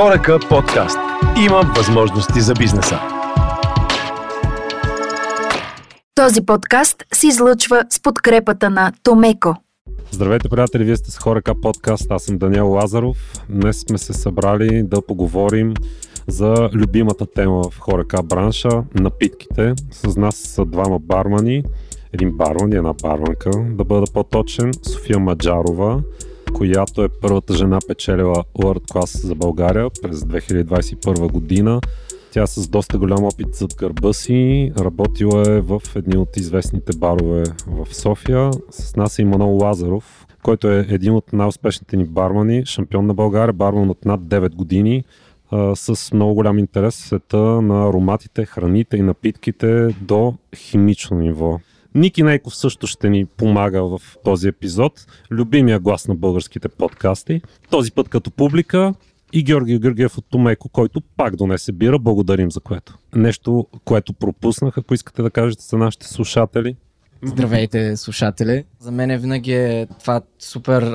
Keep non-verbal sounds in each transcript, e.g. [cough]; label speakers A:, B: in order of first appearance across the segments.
A: Хорака подкаст. Има възможности за бизнеса.
B: Този подкаст се излъчва с подкрепата на Томеко.
C: Здравейте, приятели! Вие сте с Хорака подкаст. Аз съм Даниел Лазаров. Днес сме се събрали да поговорим за любимата тема в Хорака бранша напитките. С нас са двама бармани, един барман и една барманка, да бъда по-точен, София Маджарова, която е първата жена печелила World Class за България през 2021 година. Тя с доста голям опит зад гърба си, работила е в едни от известните барове в София. С нас е Иманол Лазаров, който е един от най-успешните ни бармани, шампион на България, барман от над 9 години, с много голям интерес в света на ароматите, храните и напитките до химично ниво. Ники Нейков също ще ни помага в този епизод. Любимия глас на българските подкасти. Този път като публика и Георги Георгиев от Томеко, който пак донесе бира. Благодарим за което. Нещо, което пропуснах, ако искате да кажете за нашите слушатели.
D: Здравейте, слушатели! За мен винаги е това супер,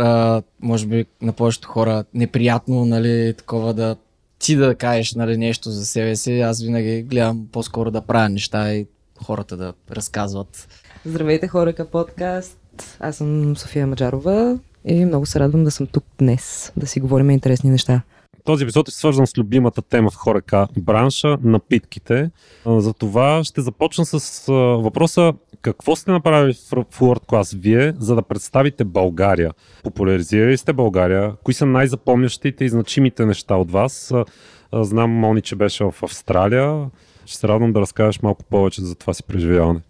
D: може би на повечето хора, неприятно, нали, такова да ти да кажеш нали, нещо за себе си. Аз винаги гледам по-скоро да правя неща и хората да разказват.
E: Здравейте, Хорека подкаст. Аз съм София Маджарова и много се радвам да съм тук днес, да си говорим интересни неща.
C: Този епизод е свързан с любимата тема в Хорека бранша напитките. За това ще започна с въпроса какво сте направили в World Class вие, за да представите България? Популяризирали сте България? Кои са най-запомнящите и значимите неща от вас? Знам, Мони, че беше в Австралия. Ще се радвам да разкажеш малко повече за това си преживяване.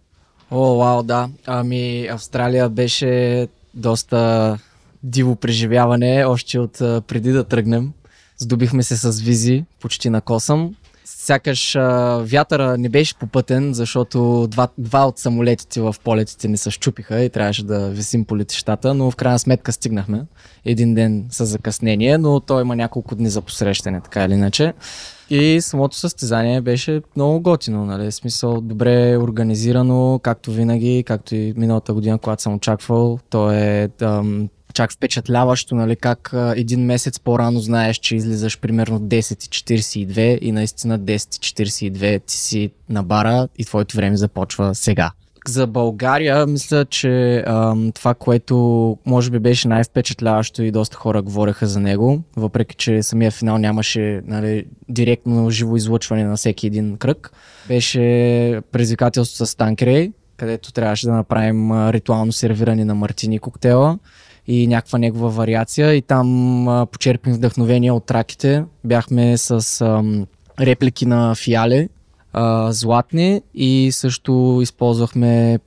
D: О, вау, да. Ами, Австралия беше доста диво преживяване, още от преди да тръгнем. Здобихме се с визи почти на косъм. Сякаш а, вятъра не беше попътен, защото два, два от самолетите в полетите ни се щупиха и трябваше да висим по летищата, но в крайна сметка стигнахме. Един ден с закъснение, но той има няколко дни за посрещане, така или иначе. И самото състезание беше много готино, нали? Смисъл добре организирано, както винаги, както и миналата година, когато съм очаквал. То е ам, чак впечатляващо, нали, как а, един месец по-рано знаеш, че излизаш примерно 10.42 и наистина 10.42 ти си на бара и твоето време започва сега. За България, мисля, че ам, това, което може би беше най-впечатляващо и доста хора говореха за него, въпреки че самия финал нямаше нали, директно живо излъчване на всеки един кръг, беше предизвикателство с Танкрей, където трябваше да направим ритуално сервиране на мартини коктейла и някаква негова вариация и там а, почерпим вдъхновение от траките. Бяхме с ам, реплики на фиале, а, златни и също използвахме,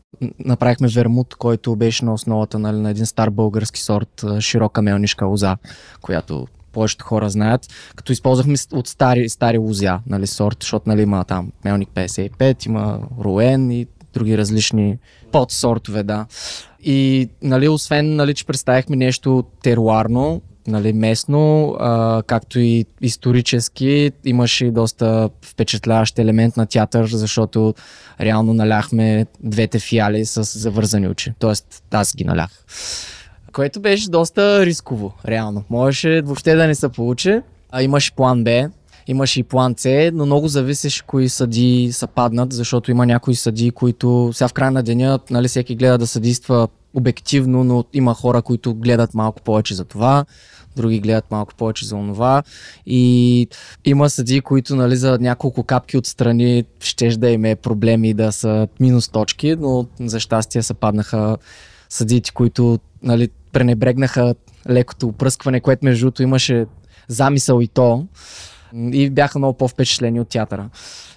D: направихме вермут, който беше на основата нали, на един стар български сорт, широка мелнишка лоза, която повечето хора знаят, като използвахме от стари, стари лузя, нали, сорт, защото нали, има там Мелник 55, има Руен и други различни подсортове, да. И, нали, освен, нали, че представихме нещо теруарно, нали, местно, а, както и исторически, имаше и доста впечатляващ елемент на театър, защото реално наляхме двете фиали с завързани очи. Тоест, аз ги налях. Което беше доста рисково, реално. Можеше въобще да не се получи. А имаше план Б, имаше и план С, но много зависеше кои съди са паднат, защото има някои съди, които сега в края на деня, нали, всеки гледа да съдейства обективно, но има хора, които гледат малко повече за това, други гледат малко повече за онова и има съди, които нали, за няколко капки отстрани ще да има проблеми да са минус точки, но за щастие са паднаха съдите, които нали, пренебрегнаха лекото опръскване, което между другото имаше замисъл и то и бяха много по-впечатлени от театъра.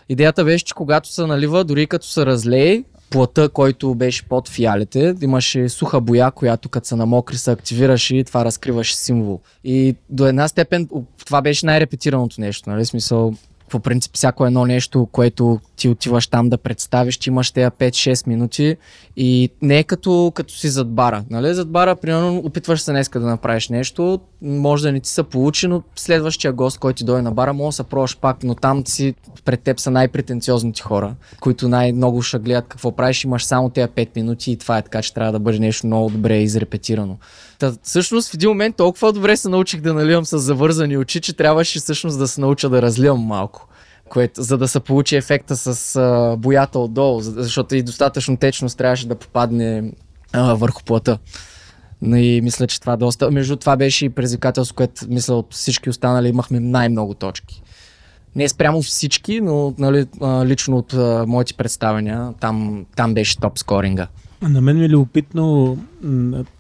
D: Идеята беше, че когато се налива, дори като се разлее, плата, който беше под фиалите, имаше суха боя, която като се намокри се активираше и това разкриваше символ. И до една степен това беше най-репетираното нещо, нали? Смисъл, по принцип всяко едно нещо, което ти отиваш там да представиш, ти имаш тези 5-6 минути и не е като, като си зад бара. Нали? Зад бара, примерно, опитваш се днеска да направиш нещо, може да не ти се получи, но следващия гост, който ти дойде на бара, може да се пробваш пак, но там си пред теб са най-претенциозните хора, които най-много ще гледат какво правиш, имаш само тези 5 минути и това е така, че трябва да бъде нещо много добре изрепетирано. Та, всъщност в един момент толкова добре се научих да наливам с завързани очи, че трябваше всъщност да се науча да разливам малко. Което, за да се получи ефекта с а, боята отдолу, защото и достатъчно течност трябваше да попадне а, върху плата. И мисля, че това доста. Между това беше и предизвикателство, което мисля от всички останали имахме най-много точки. Не спрямо всички, но нали, лично от а, моите представения, там, там беше топ скоринга.
F: На мен ми е любопитно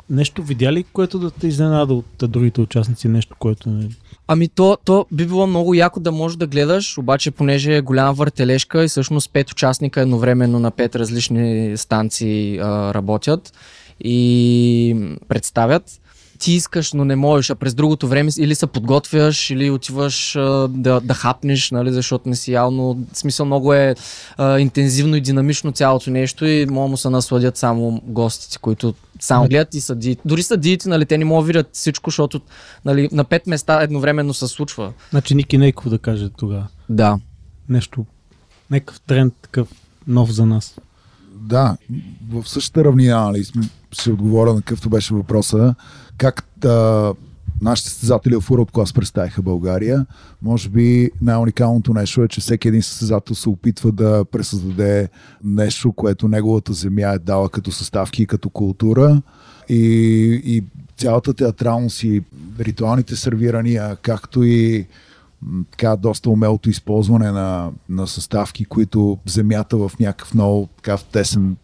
F: нещо видя ли, което да те изненада от другите участници, нещо, което не...
D: Ами то, то би било много яко да можеш да гледаш, обаче понеже е голяма въртележка и всъщност пет участника едновременно на пет различни станции а, работят и представят ти искаш, но не можеш, а през другото време или се подготвяш, или отиваш а, да, да хапнеш, нали, защото не си явно, в смисъл много е а, интензивно и динамично цялото нещо и могат му се насладят само гостите, които само гледат и съдиите. Дори съдиите, нали, те не могат да видят всичко, защото нали, на пет места едновременно се случва.
F: Значи Ники Нейков да каже тогава.
D: Да.
F: Нещо, някакъв тренд такъв нов за нас.
G: Да, в същата равнина, нали, ще отговоря на какъвто беше въпроса как да, нашите състезатели в World Class представиха България. Може би най-уникалното нещо е, че всеки един състезател се опитва да пресъздаде нещо, което неговата земя е дала като съставки и като култура. И, и цялата театралност и ритуалните сервирания, както и така доста умелото използване на, на съставки, които земята в някакъв много така тесен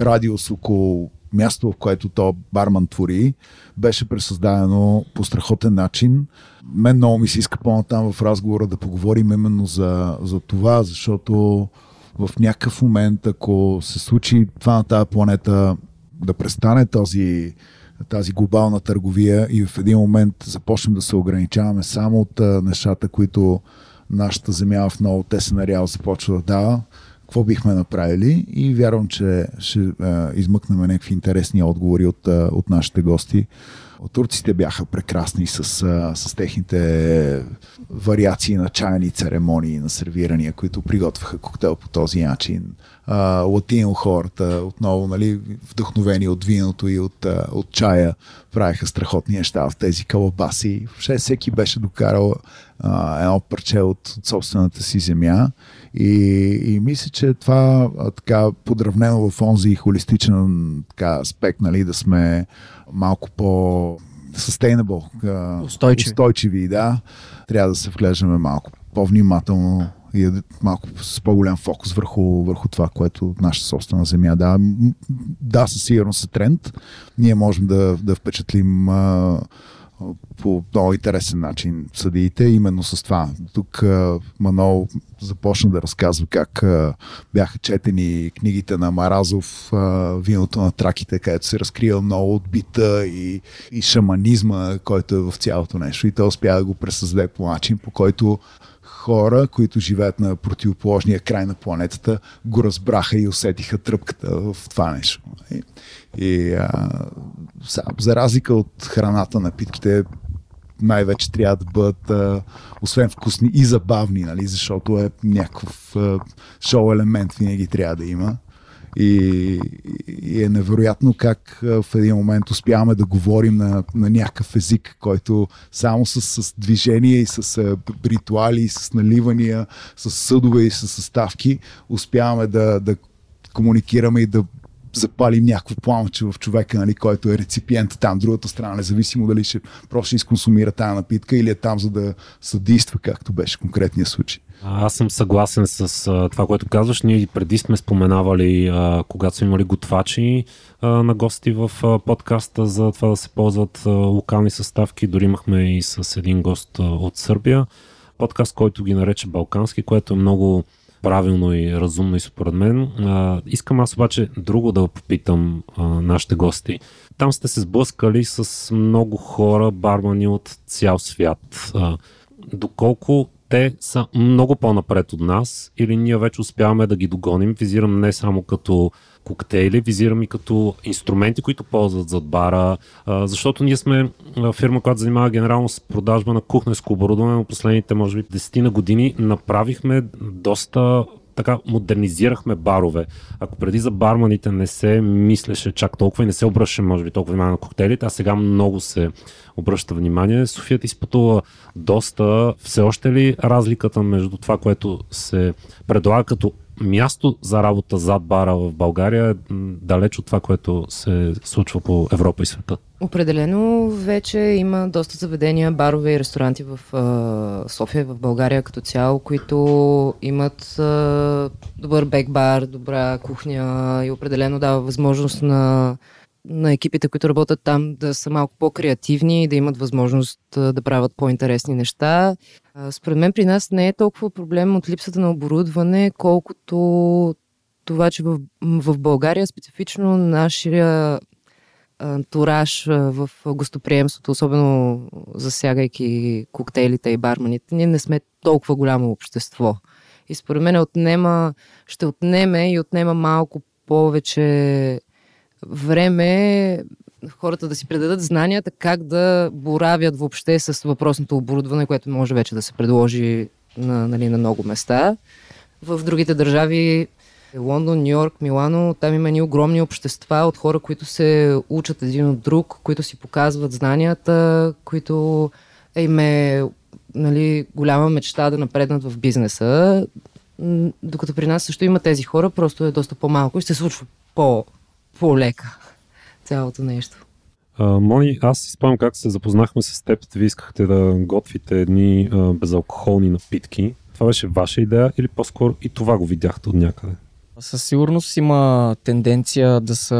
G: радиус около място, в което то барман твори, беше пресъздадено по страхотен начин. Мен много ми се иска по-натам в разговора да поговорим именно за, за това, защото в някакъв момент, ако се случи това на тази планета да престане този, тази глобална търговия и в един момент започнем да се ограничаваме само от нещата, които нашата земя в много тесен ареал започва да дава, какво бихме направили и вярвам, че ще а, измъкнем някакви интересни отговори от, а, от нашите гости. Турците бяха прекрасни с, а, с техните вариации на чайни церемонии, на сервирания, които приготвяха коктейл по този начин. А, латино хората, отново нали, вдъхновени от виното и от, а, от чая, правиха страхотни неща в тези калабаси. Въобще всеки беше докарал а, едно парче от, от собствената си земя и, и мисля, че това така подравнено в онзи холистичен така, аспект, нали, да сме малко по sustainable,
D: устойчиви.
G: устойчиви, да, трябва да се вглеждаме малко по-внимателно и малко с по-голям фокус върху, върху това, което нашата собствена земя да. Да, със сигурност е тренд. Ние можем да, да впечатлим а, по много интересен начин съдиите, именно с това. Тук Манол започна да разказва как бяха четени книгите на Маразов, виното на траките, където се разкрива много от бита и, и шаманизма, който е в цялото нещо. И той успя да го пресъздаде по начин, по който хора, които живеят на противоположния край на планетата, го разбраха и усетиха тръпката в това нещо. И, и а, за разлика от храната, напитките най-вече трябва да бъдат а, освен вкусни и забавни, нали, защото е някакъв а, шоу елемент винаги трябва да има. И, и е невероятно как в един момент успяваме да говорим на, на някакъв език, който само с, с движение и с ритуали, и с наливания, с съдове и с съставки успяваме да, да комуникираме и да запалим някакво пламъче в човека, нали, който е реципиент там, другата страна, независимо дали ще просто изконсумира тази напитка или е там за да съдейства, както беше конкретния случай.
C: Аз съм съгласен с а, това, което казваш. Ние преди сме споменавали, а, когато сме имали готвачи а, на гости в а, подкаста за това да се ползват а, локални съставки. Дори имахме и с един гост а, от Сърбия. Подкаст, който ги нарече Балкански, което е много правилно и разумно и според мен. А, искам аз обаче друго да попитам а, нашите гости. Там сте се сблъскали с много хора, бармани от цял свят. А, доколко те са много по-напред от нас или ние вече успяваме да ги догоним. Визирам не само като коктейли, визирам и като инструменти, които ползват зад бара, защото ние сме фирма, която занимава генерално с продажба на кухненско оборудване, но последните, може би, 10 на години направихме доста така модернизирахме барове. Ако преди за барманите не се мислеше чак толкова и не се обръщаше, може би, толкова внимание на коктейлите, а сега много се обръща внимание. София ти изпътува доста. Все още ли разликата между това, което се предлага като място за работа зад бара в България е далеч от това, което се случва по Европа и света?
E: Определено вече има доста заведения, барове и ресторанти в София, в България като цяло, които имат uh, добър бекбар, добра кухня и определено дава възможност на на екипите, които работят там, да са малко по-креативни и да имат възможност да правят по-интересни неща. Според мен при нас не е толкова проблем от липсата на оборудване, колкото това, че в, в България специфично нашия тураж в гостоприемството, особено засягайки коктейлите и барманите, ние не сме толкова голямо общество. И според мен отнема, ще отнеме и отнема малко повече време хората да си предадат знанията как да боравят въобще с въпросното оборудване, което може вече да се предложи на, нали, на много места. В другите държави Лондон, Нью Йорк, Милано, там има ни огромни общества от хора, които се учат един от друг, които си показват знанията, които е им е нали, голяма мечта да напреднат в бизнеса. Докато при нас също има тези хора, просто е доста по-малко и се случва по, по-лека цялото нещо.
C: А, Мони, аз си спомням как се запознахме с теб. Вие искахте да готвите едни а, безалкохолни напитки. Това беше ваша идея или по-скоро и това го видяхте от някъде?
D: Със сигурност има тенденция да се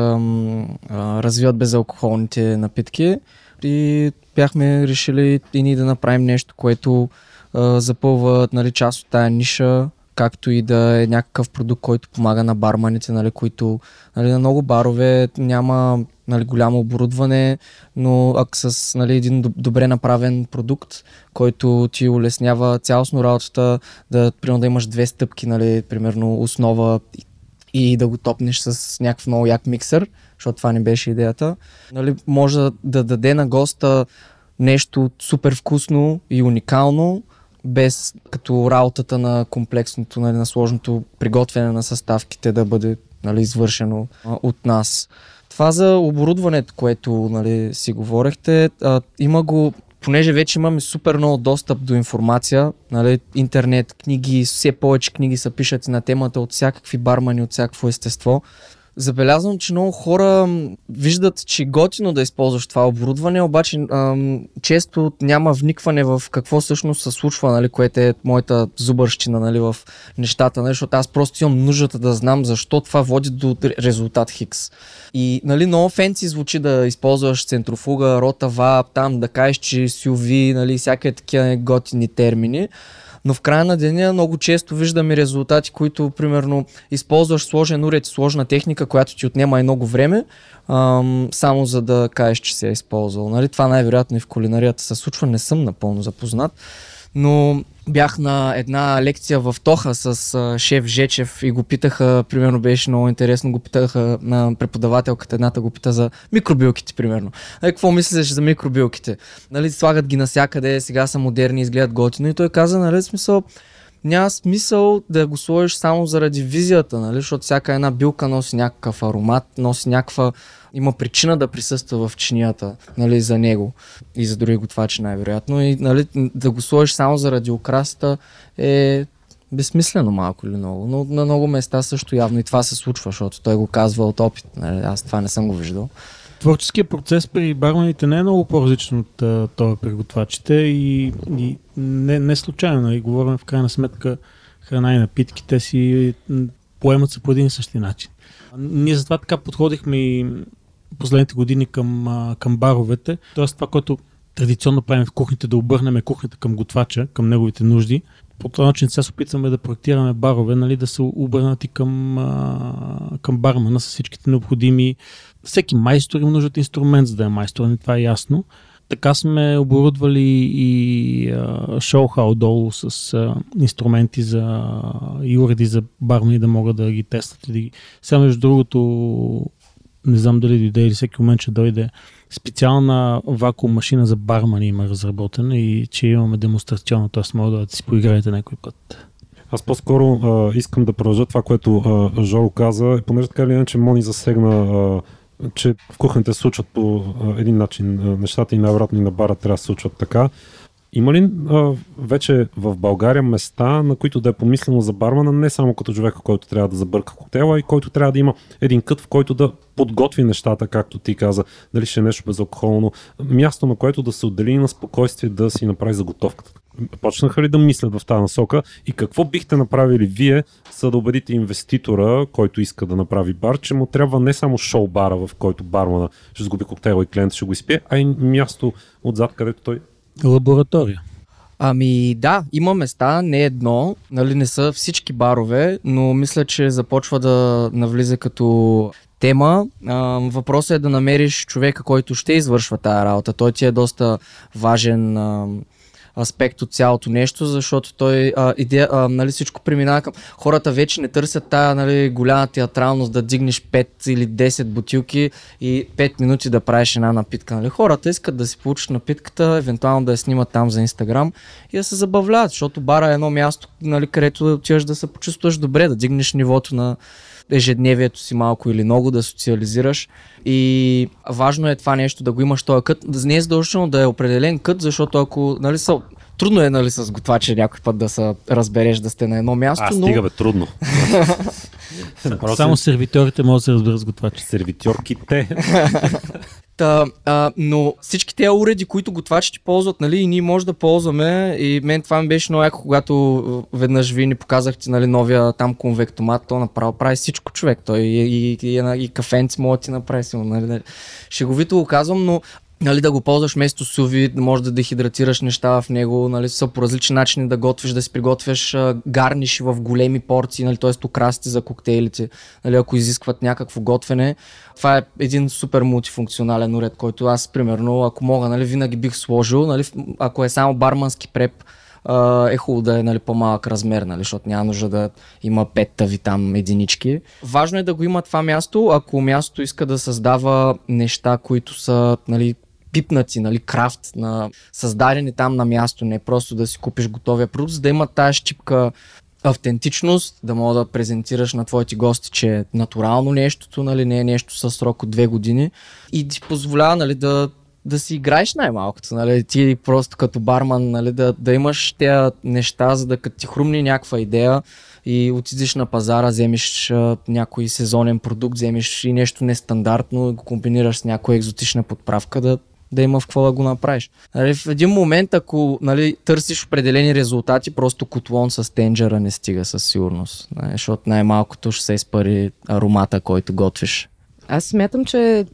D: развиват безалкохолните напитки и бяхме решили и ние да направим нещо, което а, запълва нали, част от тая ниша, както и да е някакъв продукт, който помага на барманите, нали, които нали, на много барове няма нали, голямо оборудване, но ако с нали, един добре направен продукт, който ти улеснява цялостно работата, да, примерно да имаш две стъпки, нали, примерно основа и да го топнеш с някакъв много як миксър, защото това не беше идеята. Нали, може да даде на госта нещо супер вкусно и уникално, без като работата на комплексното, нали, на сложното приготвяне на съставките да бъде нали, извършено а, от нас. Това за оборудването, което нали, си говорехте, а, има го понеже вече имаме супер много достъп до информация, нали, интернет, книги, все повече книги се пишат на темата от всякакви бармани, от всякакво естество забелязвам, че много хора виждат, че готино да използваш това оборудване, обаче ам, често няма вникване в какво всъщност се случва, нали, което е моята зубърщина нали, в нещата, нали, защото аз просто имам нуждата да знам защо това води до резултат Хикс. И нали, много фенци звучи да използваш центрофуга, рота, вап, там да кажеш, че SUV, нали, всякакви такива готини термини но в края на деня много често виждаме резултати, които примерно използваш сложен уред, сложна техника, която ти отнема и много време, ам, само за да кажеш, че се е използвал. Нали? Това най-вероятно и в кулинарията се случва, не съм напълно запознат но бях на една лекция в Тоха с а, шеф Жечев и го питаха, примерно беше много интересно, го питаха на преподавателката, едната го пита за микробилките, примерно. Нали, какво мислиш за микробилките? Нали, слагат ги насякъде, сега са модерни, изгледат готино и той каза, нали, смисъл, няма смисъл да го сложиш само заради визията, нали? защото всяка една билка носи някакъв аромат, носи някаква... Има причина да присъства в чинията нали, за него и за други готвачи най-вероятно. И нали, да го сложиш само заради украсата е безсмислено малко или много. Но на много места също явно и това се случва, защото той го казва от опит. Нали? Аз това не съм го виждал.
F: Творческият процес при бармените не е много по-различен от това при готвачите и, и не, не случайно, нали, говорим в крайна сметка храна и напитки, те си поемат се по един и същи начин. Ние затова така подходихме и последните години към, към баровете, т.е. това, което традиционно правим в кухните, да обърнем кухнята към готвача, към неговите нужди. По този начин сега се опитваме да проектираме барове, нали, да се обърнат и към, към бармана с всичките необходими всеки майстор има нужда инструмент, за да е майстор, не нали, това е ясно. така сме оборудвали и шоуха отдолу с а, инструменти за и уреди за бармани да могат да ги тестват. Сега, между другото, не знам дали дойде или всеки момент ще дойде специална вакуум машина за бармани има разработена и че имаме демонстрационно, т.е. може да си поиграете някой път.
C: Аз по-скоро а, искам да продължа това, което а, Жоро каза, понеже така или иначе Мони засегна а, че в кухнята се случват по а, един начин а, нещата и най-вероятно и на бара трябва да се случват така. Има ли а, вече в България места, на които да е помислено за бармана, не само като човека, който трябва да забърка хотела, и който трябва да има един кът, в който да подготви нещата, както ти каза, дали ще е нещо безалкохолно, място, на което да се отдели на спокойствие да си направи заготовката. Почнаха ли да мислят в тази насока и какво бихте направили вие, за да убедите инвеститора, който иска да направи бар, че му трябва не само шоу бара, в който бармана ще сгуби коктейла и клиент ще го изпие, а и място отзад, където той
F: Лаборатория.
D: Ами да, има места, не едно, нали не са всички барове, но мисля, че започва да навлиза като тема. Въпросът е да намериш човека, който ще извършва тази работа. Той ти е доста важен а, аспект от цялото нещо, защото той а, идея, а, нали, всичко преминава към... Хората вече не търсят тая нали, голяма театралност да дигнеш 5 или 10 бутилки и 5 минути да правиш една напитка. Нали. Хората искат да си получат напитката, евентуално да я снимат там за Инстаграм и да се забавляват, защото бара е едно място, нали, където да отиваш да се почувстваш добре, да дигнеш нивото на ежедневието си малко или много, да социализираш. И важно е това нещо да го имаш този кът. Не е задължително да е определен кът, защото ако нали, са Трудно е нали, с готвача някой път да се разбереш да сте на едно място.
C: А,
D: но...
C: стига бе, трудно. [laughs]
F: Само сервиторите могат да се разберат с готвачи.
C: Сервитьорките. [laughs]
D: Та, а, но всички тези уреди, които готвачите ползват, нали, и ние може да ползваме, и мен това ми беше много яко, когато веднъж ви ни показахте нали, новия там конвектомат, то направо прави всичко човек. Той и, и, и, и, и кафенци може да ти направи силно. Нали. Шеговито го казвам, но нали, да го ползваш вместо суви, да можеш да дехидратираш неща в него, нали, са по различни начини да готвиш, да си приготвяш гарниши в големи порции, нали, т.е. украсите за коктейлите, нали, ако изискват някакво готвене. Това е един супер мултифункционален уред, който аз, примерно, ако мога, нали, винаги бих сложил, нали, ако е само бармански преп, е хубаво да е нали, по-малък размер, нали, защото няма нужда да има пет тави там единички. Важно е да го има това място, ако място иска да създава неща, които са нали, пипнати, нали, крафт, на, създадени там на място, не просто да си купиш готовия продукт, за да има тази щипка автентичност, да мога да презентираш на твоите гости, че е натурално нещото, нали, не е нещо със срок от две години и ти позволява нали, да, да си играеш най-малкото. Нали, ти просто като барман нали, да, да имаш тези неща, за да като ти хрумни някаква идея и отидеш на пазара, вземеш а, някой сезонен продукт, вземеш и нещо нестандартно и го комбинираш с някоя екзотична подправка, да да има в какво да го направиш. Нали, в един момент, ако нали, търсиш определени резултати, просто котлон с тенджера не стига със сигурност. Нали, защото най-малкото ще се изпари аромата, който готвиш.
E: Аз смятам, че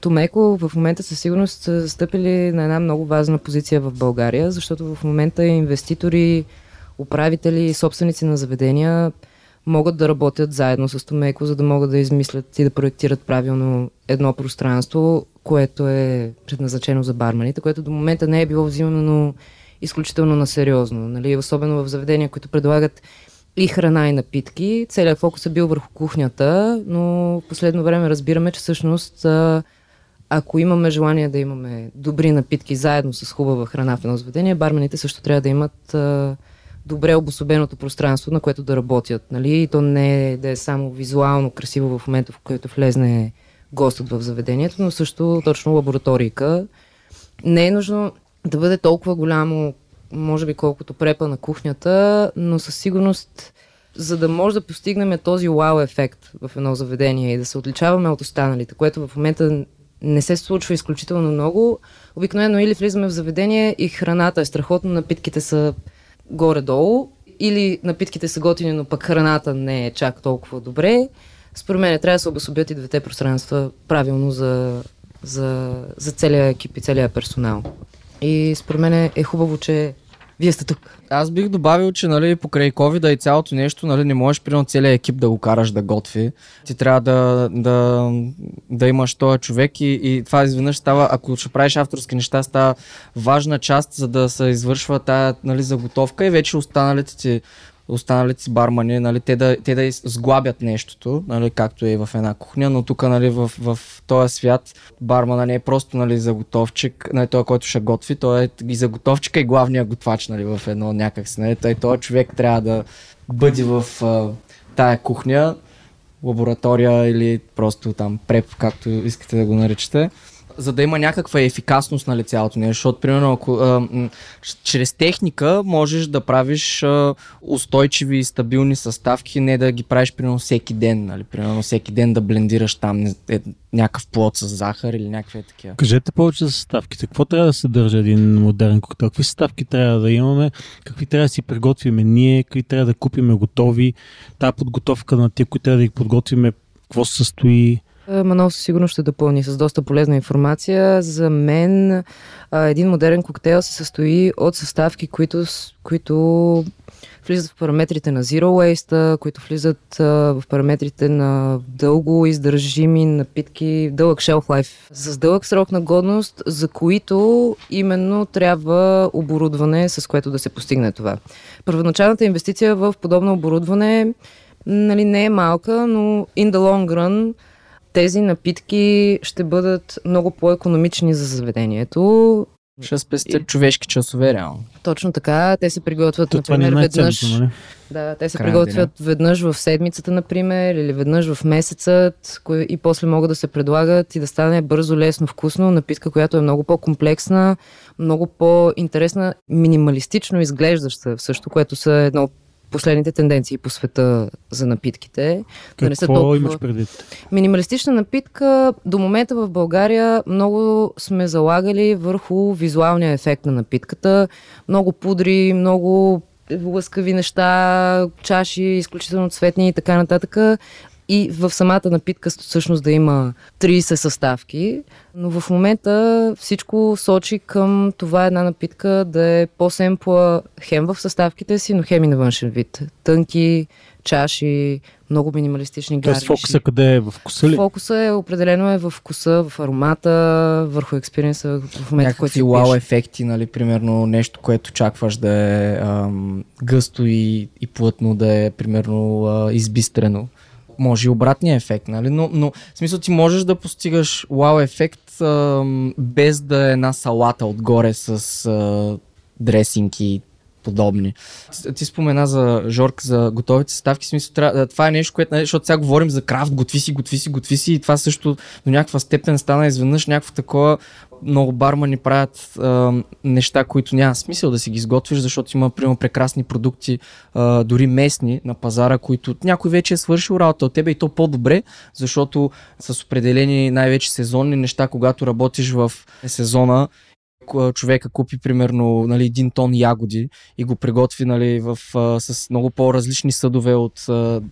E: Томеко в момента със сигурност са стъпили на една много важна позиция в България, защото в момента инвеститори, управители и собственици на заведения могат да работят заедно с Томеко, за да могат да измислят и да проектират правилно едно пространство, което е предназначено за барманите, което до момента не е било взимано изключително на сериозно. Нали? Особено в заведения, които предлагат и храна и напитки. Целият фокус е бил върху кухнята, но в последно време разбираме, че всъщност ако имаме желание да имаме добри напитки заедно с хубава храна в едно заведение, бармените също трябва да имат добре обособеното пространство, на което да работят. Нали? И то не е да е само визуално красиво в момента, в който влезне гостът в заведението, но също точно лабораторика. Не е нужно да бъде толкова голямо, може би колкото препа на кухнята, но със сигурност за да може да постигнем този вау ефект в едно заведение и да се отличаваме от останалите, което в момента не се случва изключително много. Обикновено или влизаме в заведение и храната е страхотно, напитките са горе-долу, или напитките са готини, но пък храната не е чак толкова добре. Според мен трябва да се обособят и двете пространства правилно за, за, за целия екип и целия персонал. И според мен е хубаво, че Вие сте тук.
D: Аз бих добавил, че нали, покрай COVID и цялото нещо, нали, не можеш примерно целият екип да го караш да готви. Ти трябва да, да, да имаш този човек и, и това изведнъж става, ако ще правиш авторски неща, става важна част, за да се извършва тая нали, заготовка и вече останалите ти останалите си бармани, нали, те, да, те да сглабят нещото, нали, както е в една кухня, но тук нали, в, в този свят бармана не е просто нали, заготовчик, нали, той, който ще готви, той е и заготовчика и главния готвач нали, в едно някакси. Нали, той, този човек трябва да бъде в а, тая кухня, лаборатория или просто там преп, както искате да го наричате за да има някаква ефикасност на цялото нещо, защото примерно ако, а, чрез техника можеш да правиш а, устойчиви и стабилни съставки, не да ги правиш примерно всеки ден, нали? примерно всеки ден да блендираш там е, някакъв плод с захар или някакви такива.
F: Кажете повече за съставките. Какво трябва да се държа един модерен коктейл? Какви съставки трябва да имаме? Какви трябва да си приготвиме ние? Какви трябва да купиме готови? Та подготовка на тия, които трябва да ги подготвиме, какво се състои?
E: Е, Манол със сигурност ще допълни с доста полезна информация. За мен един модерен коктейл се състои от съставки, които, които влизат в параметрите на Zero Waste, които влизат в параметрите на дълго издържими напитки, дълъг shelf life, с дълъг срок на годност, за които именно трябва оборудване, с което да се постигне това. Първоначалната инвестиция в подобно оборудване нали, не е малка, но in the long run тези напитки ще бъдат много по-економични за заведението.
D: Ще спестят и... човешки часове, реално.
E: Точно така. Те се приготвят, То, например,
F: не е
E: веднъж.
F: Нали?
E: Да, те се приготвят веднъж в седмицата, например, или веднъж в месецът и после могат да се предлагат и да стане бързо, лесно, вкусно. Напитка, която е много по-комплексна, много по-интересна, минималистично изглеждаща, също, което са едно последните тенденции по света за напитките.
F: Какво да не са толкова... имаш предвид?
E: Минималистична напитка до момента в България много сме залагали върху визуалния ефект на напитката. Много пудри, много лъскави неща, чаши, изключително цветни и така нататък и в самата напитка всъщност да има 30 съставки, но в момента всичко сочи към това една напитка да е по-семпла хем в съставките си, но хем и на външен вид. Тънки, чаши, много минималистични гарниши.
F: Тоест фокуса къде е? В вкуса ли?
E: Фокуса е определено е в вкуса, в аромата, върху експириенса в момента,
D: който си вау ефекти, нали, примерно нещо, което очакваш да е ам, гъсто и, и плътно, да е примерно а, избистрено може и обратния ефект, нали? Но, но в смисъл ти можеш да постигаш вау ефект а, без да е една салата отгоре с а, дресинки подобни. Ти спомена за Жорк, за готовите съставки, в смисъл, това е нещо, което, нали, защото сега говорим за крафт, готви си, готви си, готви си и това също до някаква степен стана изведнъж някакво такова много бармани правят а, неща, които няма смисъл да си ги изготвиш, защото има примерно прекрасни продукти, а, дори местни на пазара, които някой вече е свършил работа от тебе и то по-добре, защото с определени най-вече сезонни неща, когато работиш в сезона човека купи примерно нали, един тон ягоди и го приготви нали, в, а, с много по-различни съдове от а,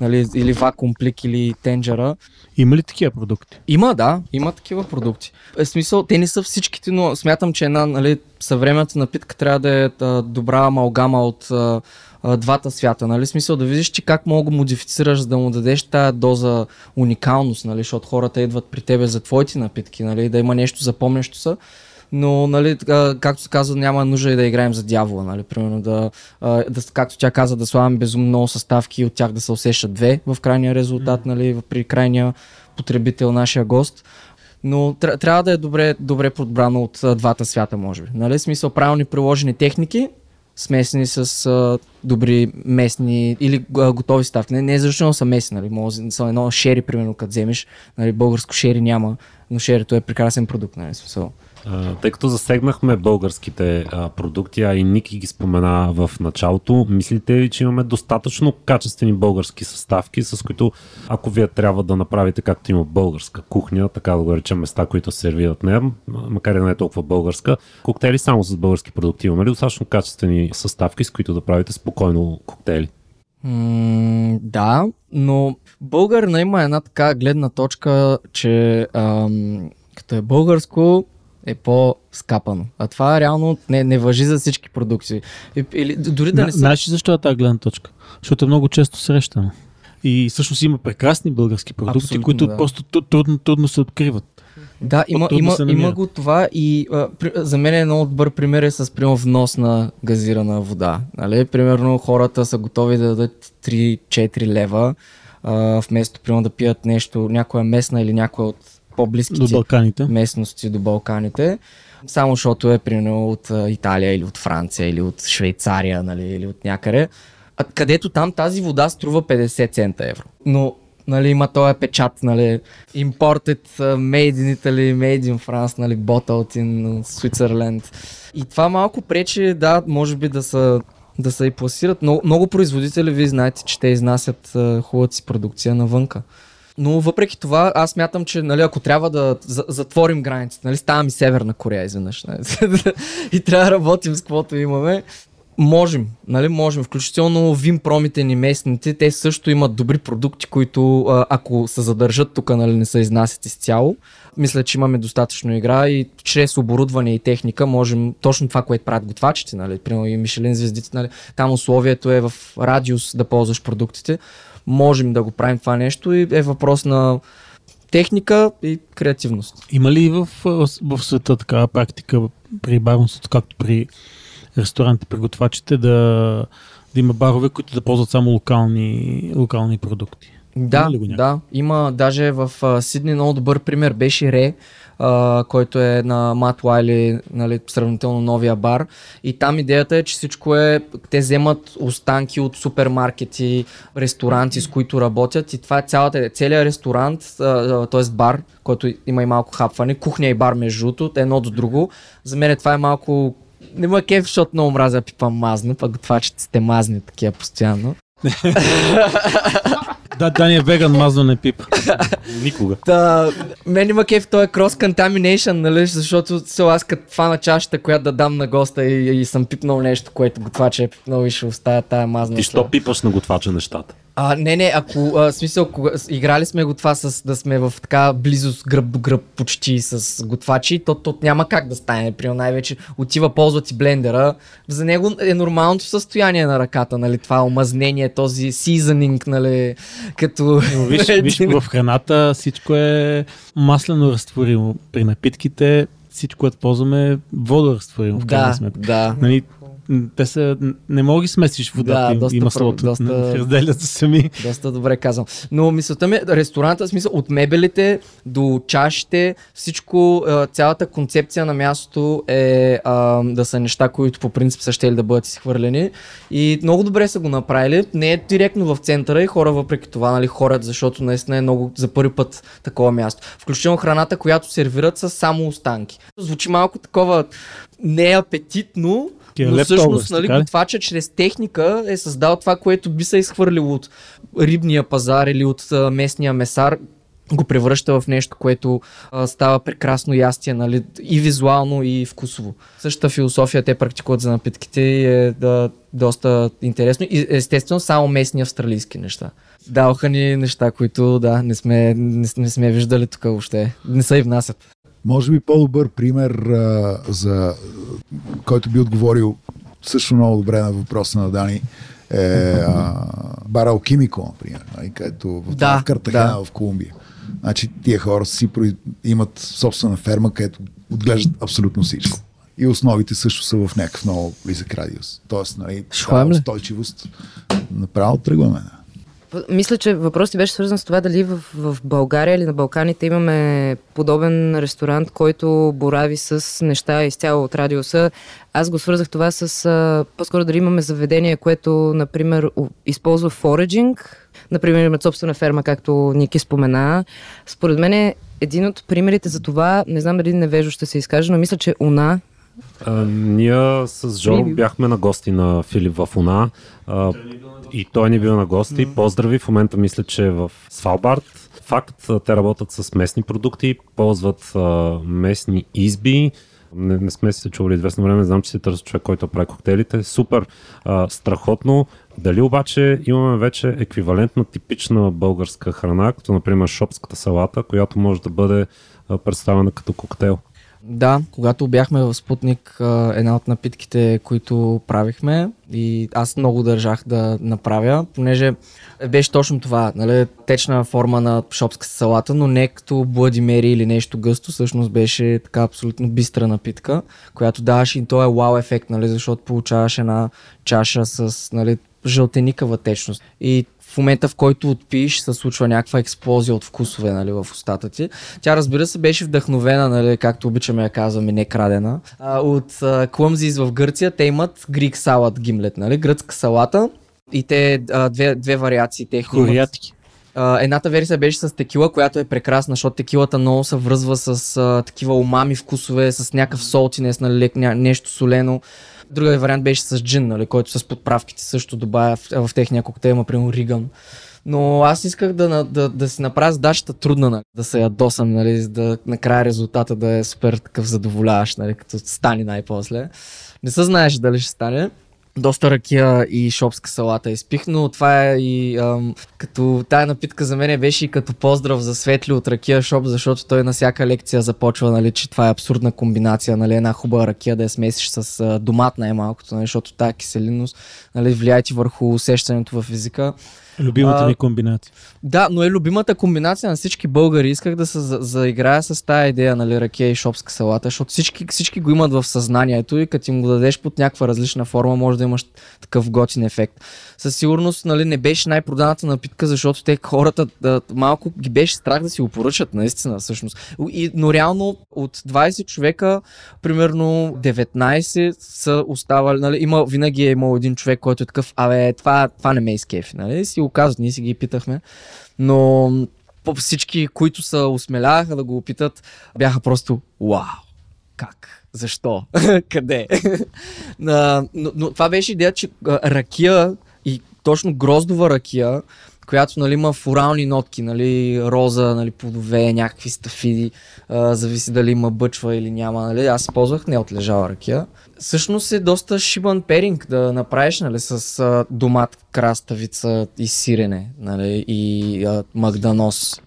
D: нали, или вакуум плик или тенджера.
F: Има ли такива продукти?
D: Има, да, има такива продукти. Е, смисъл, те не са всичките, но смятам, че една нали, съвременната напитка трябва да е а, добра амалгама от а, а, двата свята, нали? Смисъл да видиш, че как мога да модифицираш, за да му дадеш тази доза уникалност, нали? Защото хората идват при тебе за твоите напитки, нали? Да има нещо запомнящо са но, нали, както се казва, няма нужда и да играем за дявола, нали, примерно да, да както тя каза, да слагаме безумно много съставки и от тях да се усещат две в крайния резултат, нали, при крайния потребител, нашия гост но трябва да е добре, добре подбрано от а, двата свята, може би. Нали? Смисъл, правилни приложени техники, смесени с а, добри местни или а, готови ставки. Не, не защото са местни, нали? Може са едно шери, примерно, като вземеш. Нали? Българско шери няма, но шерито е прекрасен продукт. Нали? Смисъл.
C: Тъй като засегнахме българските продукти, а и Ники ги спомена в началото, мислите ли, че имаме достатъчно качествени български съставки, с които ако вие трябва да направите както има българска кухня, така да го речем места, които се сервират нея, макар и не е толкова българска, коктейли само с български продукти, имаме ли достатъчно качествени съставки, с които да правите спокойно коктейли?
D: Mm, да, но българина има една така гледна точка, че ам, като е българско, е по-скапано. А това реално не, не въжи за всички продукти. Или дори да не са...
F: Знаеш защо е тази гледна точка? Защото е много често срещано. И всъщност има прекрасни български продукти,
D: Абсолютно,
F: които
D: да.
F: просто трудно, трудно се откриват.
D: Да, има, има, има го това и а, при, за мен е много добър пример е с примерно внос на газирана вода. Нали? Примерно хората са готови да дадат 3-4 лева а, вместо примерно да пият нещо, някоя местна или някоя от по-близките
F: До Балканите.
D: местности до Балканите. Само защото е примерно от Италия или от Франция или от Швейцария нали, или от някъде. А, където там тази вода струва 50 цента евро. Но нали, има този печат, нали, imported, made in Italy, made in France, нали, bottled in Switzerland. И това малко пречи, да, може би да са да се и пласират. Много, много производители, вие знаете, че те изнасят хубавата си продукция навънка. Но въпреки това, аз мятам, че нали, ако трябва да за- затворим границите, нали, ставаме и Северна Корея изведнъж. Нали, [laughs] и трябва да работим с каквото имаме. Можем, нали, можем. Включително винпромите ни местните, те също имат добри продукти, които ако се задържат тук, нали, не се изнасят изцяло. Мисля, че имаме достатъчно игра и чрез оборудване и техника можем точно това, което правят готвачите, нали, примерно и Мишелин звездите, нали, там условието е в радиус да ползваш продуктите. Можем да го правим това нещо и е въпрос на техника и креативност.
F: Има ли в, в, света такава практика при баронството, както при ресторанти, при готвачите, да, да има барове, които да ползват само локални, локални продукти?
D: Да,
F: Има ли го
D: да. Има даже в а, Сидни много добър пример беше Ре, а, който е на Мат Уайли, нали, сравнително новия бар. И там идеята е, че всичко е, те вземат останки от супермаркети, ресторанти, с които работят и това е цялата, целият ресторант, т.е. бар, който има и малко хапване, кухня и бар между другото, едно до друго. За мен това е малко не ме кеф, защото много мразя пипам мазно, пък готвачите сте мазни такива постоянно. [laughs]
F: Да, Дани е веган, мазно не пип.
C: Никога.
D: Та, мен има кеф, той е cross contamination, нали, защото се аз като фана чашата, която да дам на госта и, и съм пипнал нещо, което готвача е пипнал и ще оставя тая мазна.
C: Ти що пипаш на готвача нещата?
D: А, не, не, ако, а, смисъл, кога, играли сме го това с, да сме в така близост гръб до гръб почти с готвачи, то, то няма как да стане. Прио най-вече отива, ползва ти блендера. За него е нормалното състояние на ръката, нали, това омазнение, този seasoning, нали, като...
F: Но виж, [laughs] виж, в храната всичко е маслено разтворимо. При напитките всичко, което ползваме е водоразтворимо в крайна
D: да,
F: сметка.
D: да.
F: Нали, те са, не мога ги смесиш водата
D: Да,
F: и-
D: доста
F: и маслото.
D: доста- [laughs]
F: Разделят се сами.
D: Доста добре казвам. Но мисълта ми, ресторанта, в смисъл от мебелите до чашите, всичко, цялата концепция на мястото е а, да са неща, които по принцип са ще да бъдат изхвърлени. И много добре са го направили. Не е директно в центъра и хора въпреки това нали, хорят, защото наистина е много за първи път такова място. Включително храната, която сервират са само останки. Звучи малко такова неапетитно,
F: Тия
D: но
F: leftovers,
D: всъщност нали,
F: ли?
D: готвача чрез техника е създал това, което би се изхвърлило от рибния пазар или от а, местния месар го превръща в нещо, което а, става прекрасно ястие, нали, и визуално, и вкусово. Същата философия те практикуват за напитките и е да, доста интересно. И естествено само местни австралийски неща. Даваха ни неща, които да, не сме, не, не сме виждали тук въобще. Не са и внасят.
G: Може би по-добър пример, а, за, който би отговорил също много добре на въпроса на Дани, е а, бар Алкимико, например, нали, където в,
D: Да,
G: в Картахена
D: да.
G: в Колумбия. Значи тия хора си имат собствена ферма, където отглеждат абсолютно всичко. И основите също са в някакъв много близък радиус. Тоест, нали, устойчивост направо тръгваме. Да.
E: Мисля, че въпросът беше свързан с това дали в, в България или на Балканите имаме подобен ресторант, който борави с неща изцяло от радиуса. Аз го свързах това с а, по-скоро дали имаме заведение, което, например, използва фореджинг, например, имат собствена ферма, както Ники спомена. Според мен е един от примерите за това, не знам дали невежо ще се изкаже, но мисля, че Уна
C: А, ние с Жоро бяхме на гости на Филип в Уна. А, и той ни бил на гости. Поздрави, в момента мисля, че е в Свалбард. Факт, те работят с местни продукти, ползват а, местни изби. Не, не сме се чували известно време, знам, че си търси човек, който прави коктейлите. Супер, а, страхотно. Дали обаче имаме вече еквивалентна типична българска храна, като например шопската салата, която може да бъде представена като коктейл?
D: Да, когато бяхме в Спутник, една от напитките, които правихме и аз много държах да направя, понеже беше точно това, нали, течна форма на шопска салата, но не като Блади Мери или нещо гъсто, всъщност беше така абсолютно бистра напитка, която даваше и то е вау ефект, нали, защото получаваш една чаша с нали, жълтеникава течност. И в момента, в който отпиш, се случва някаква експлозия от вкусове нали, в устата ти. Тя, разбира се, беше вдъхновена, нали, както обичаме да казваме, не крадена. А, от Клъмзис в Гърция те имат грик салат гимлет, нали, гръцка салата. И те а, две, две вариации имат.
F: Кориатки.
D: А, едната версия беше с текила, която е прекрасна, защото текилата много се връзва с а, такива умами вкусове, с някакъв солтинес, нали, нещо солено. Другия вариант беше с джин, нали, който с подправките също добавя в, в техния коктейл, например Риган. Но аз исках да, да, да си направя задачата трудна, нали, да се ядосам, нали, да накрая резултата да е супер такъв задоволяващ, нали, като стане най-после. Не се знаеше дали ще стане. Доста ракия и шопска салата изпих, но това е и ам, като тая напитка за мен беше и като поздрав за Светли от ракия шоп, защото той на всяка лекция започва, нали, че това е абсурдна комбинация, нали, една хубава ракия да я смесиш с а, домат най-малкото, нали, защото тая киселинност нали, влияе ти върху усещането в езика.
F: Любимата
D: А,
F: ми комбинация.
D: Да, но е любимата комбинация на всички българи. Исках да се за- заиграя с тази идея, нали, ракия и шопска салата, защото всички, всички го имат в съзнанието и като им го дадеш под някаква различна форма, може да имаш такъв готин ефект. Със сигурност нали, не беше най-проданата напитка, защото те хората да, малко ги беше страх да си го поръчат, наистина, всъщност. И, но реално от 20 човека, примерно 19 са оставали, нали, има, винаги е имал един човек, който е такъв, абе, това, това не ме изкефи, нали, си казват, ние си ги питахме, но всички, които се осмеляваха да го опитат, бяха просто вау, как? Защо? [laughs] Къде? [laughs] Но, но това беше идея, че ракия и точно гроздова ракия, която нали, има фурални нотки, нали, роза, нали, плодове, някакви стафиди, а, зависи дали има бъчва или няма. Нали. Аз ползвах не отлежала ракия. Всъщност е доста шибан перинг да направиш нали, с а, домат, краставица и сирене нали, и а, магданос.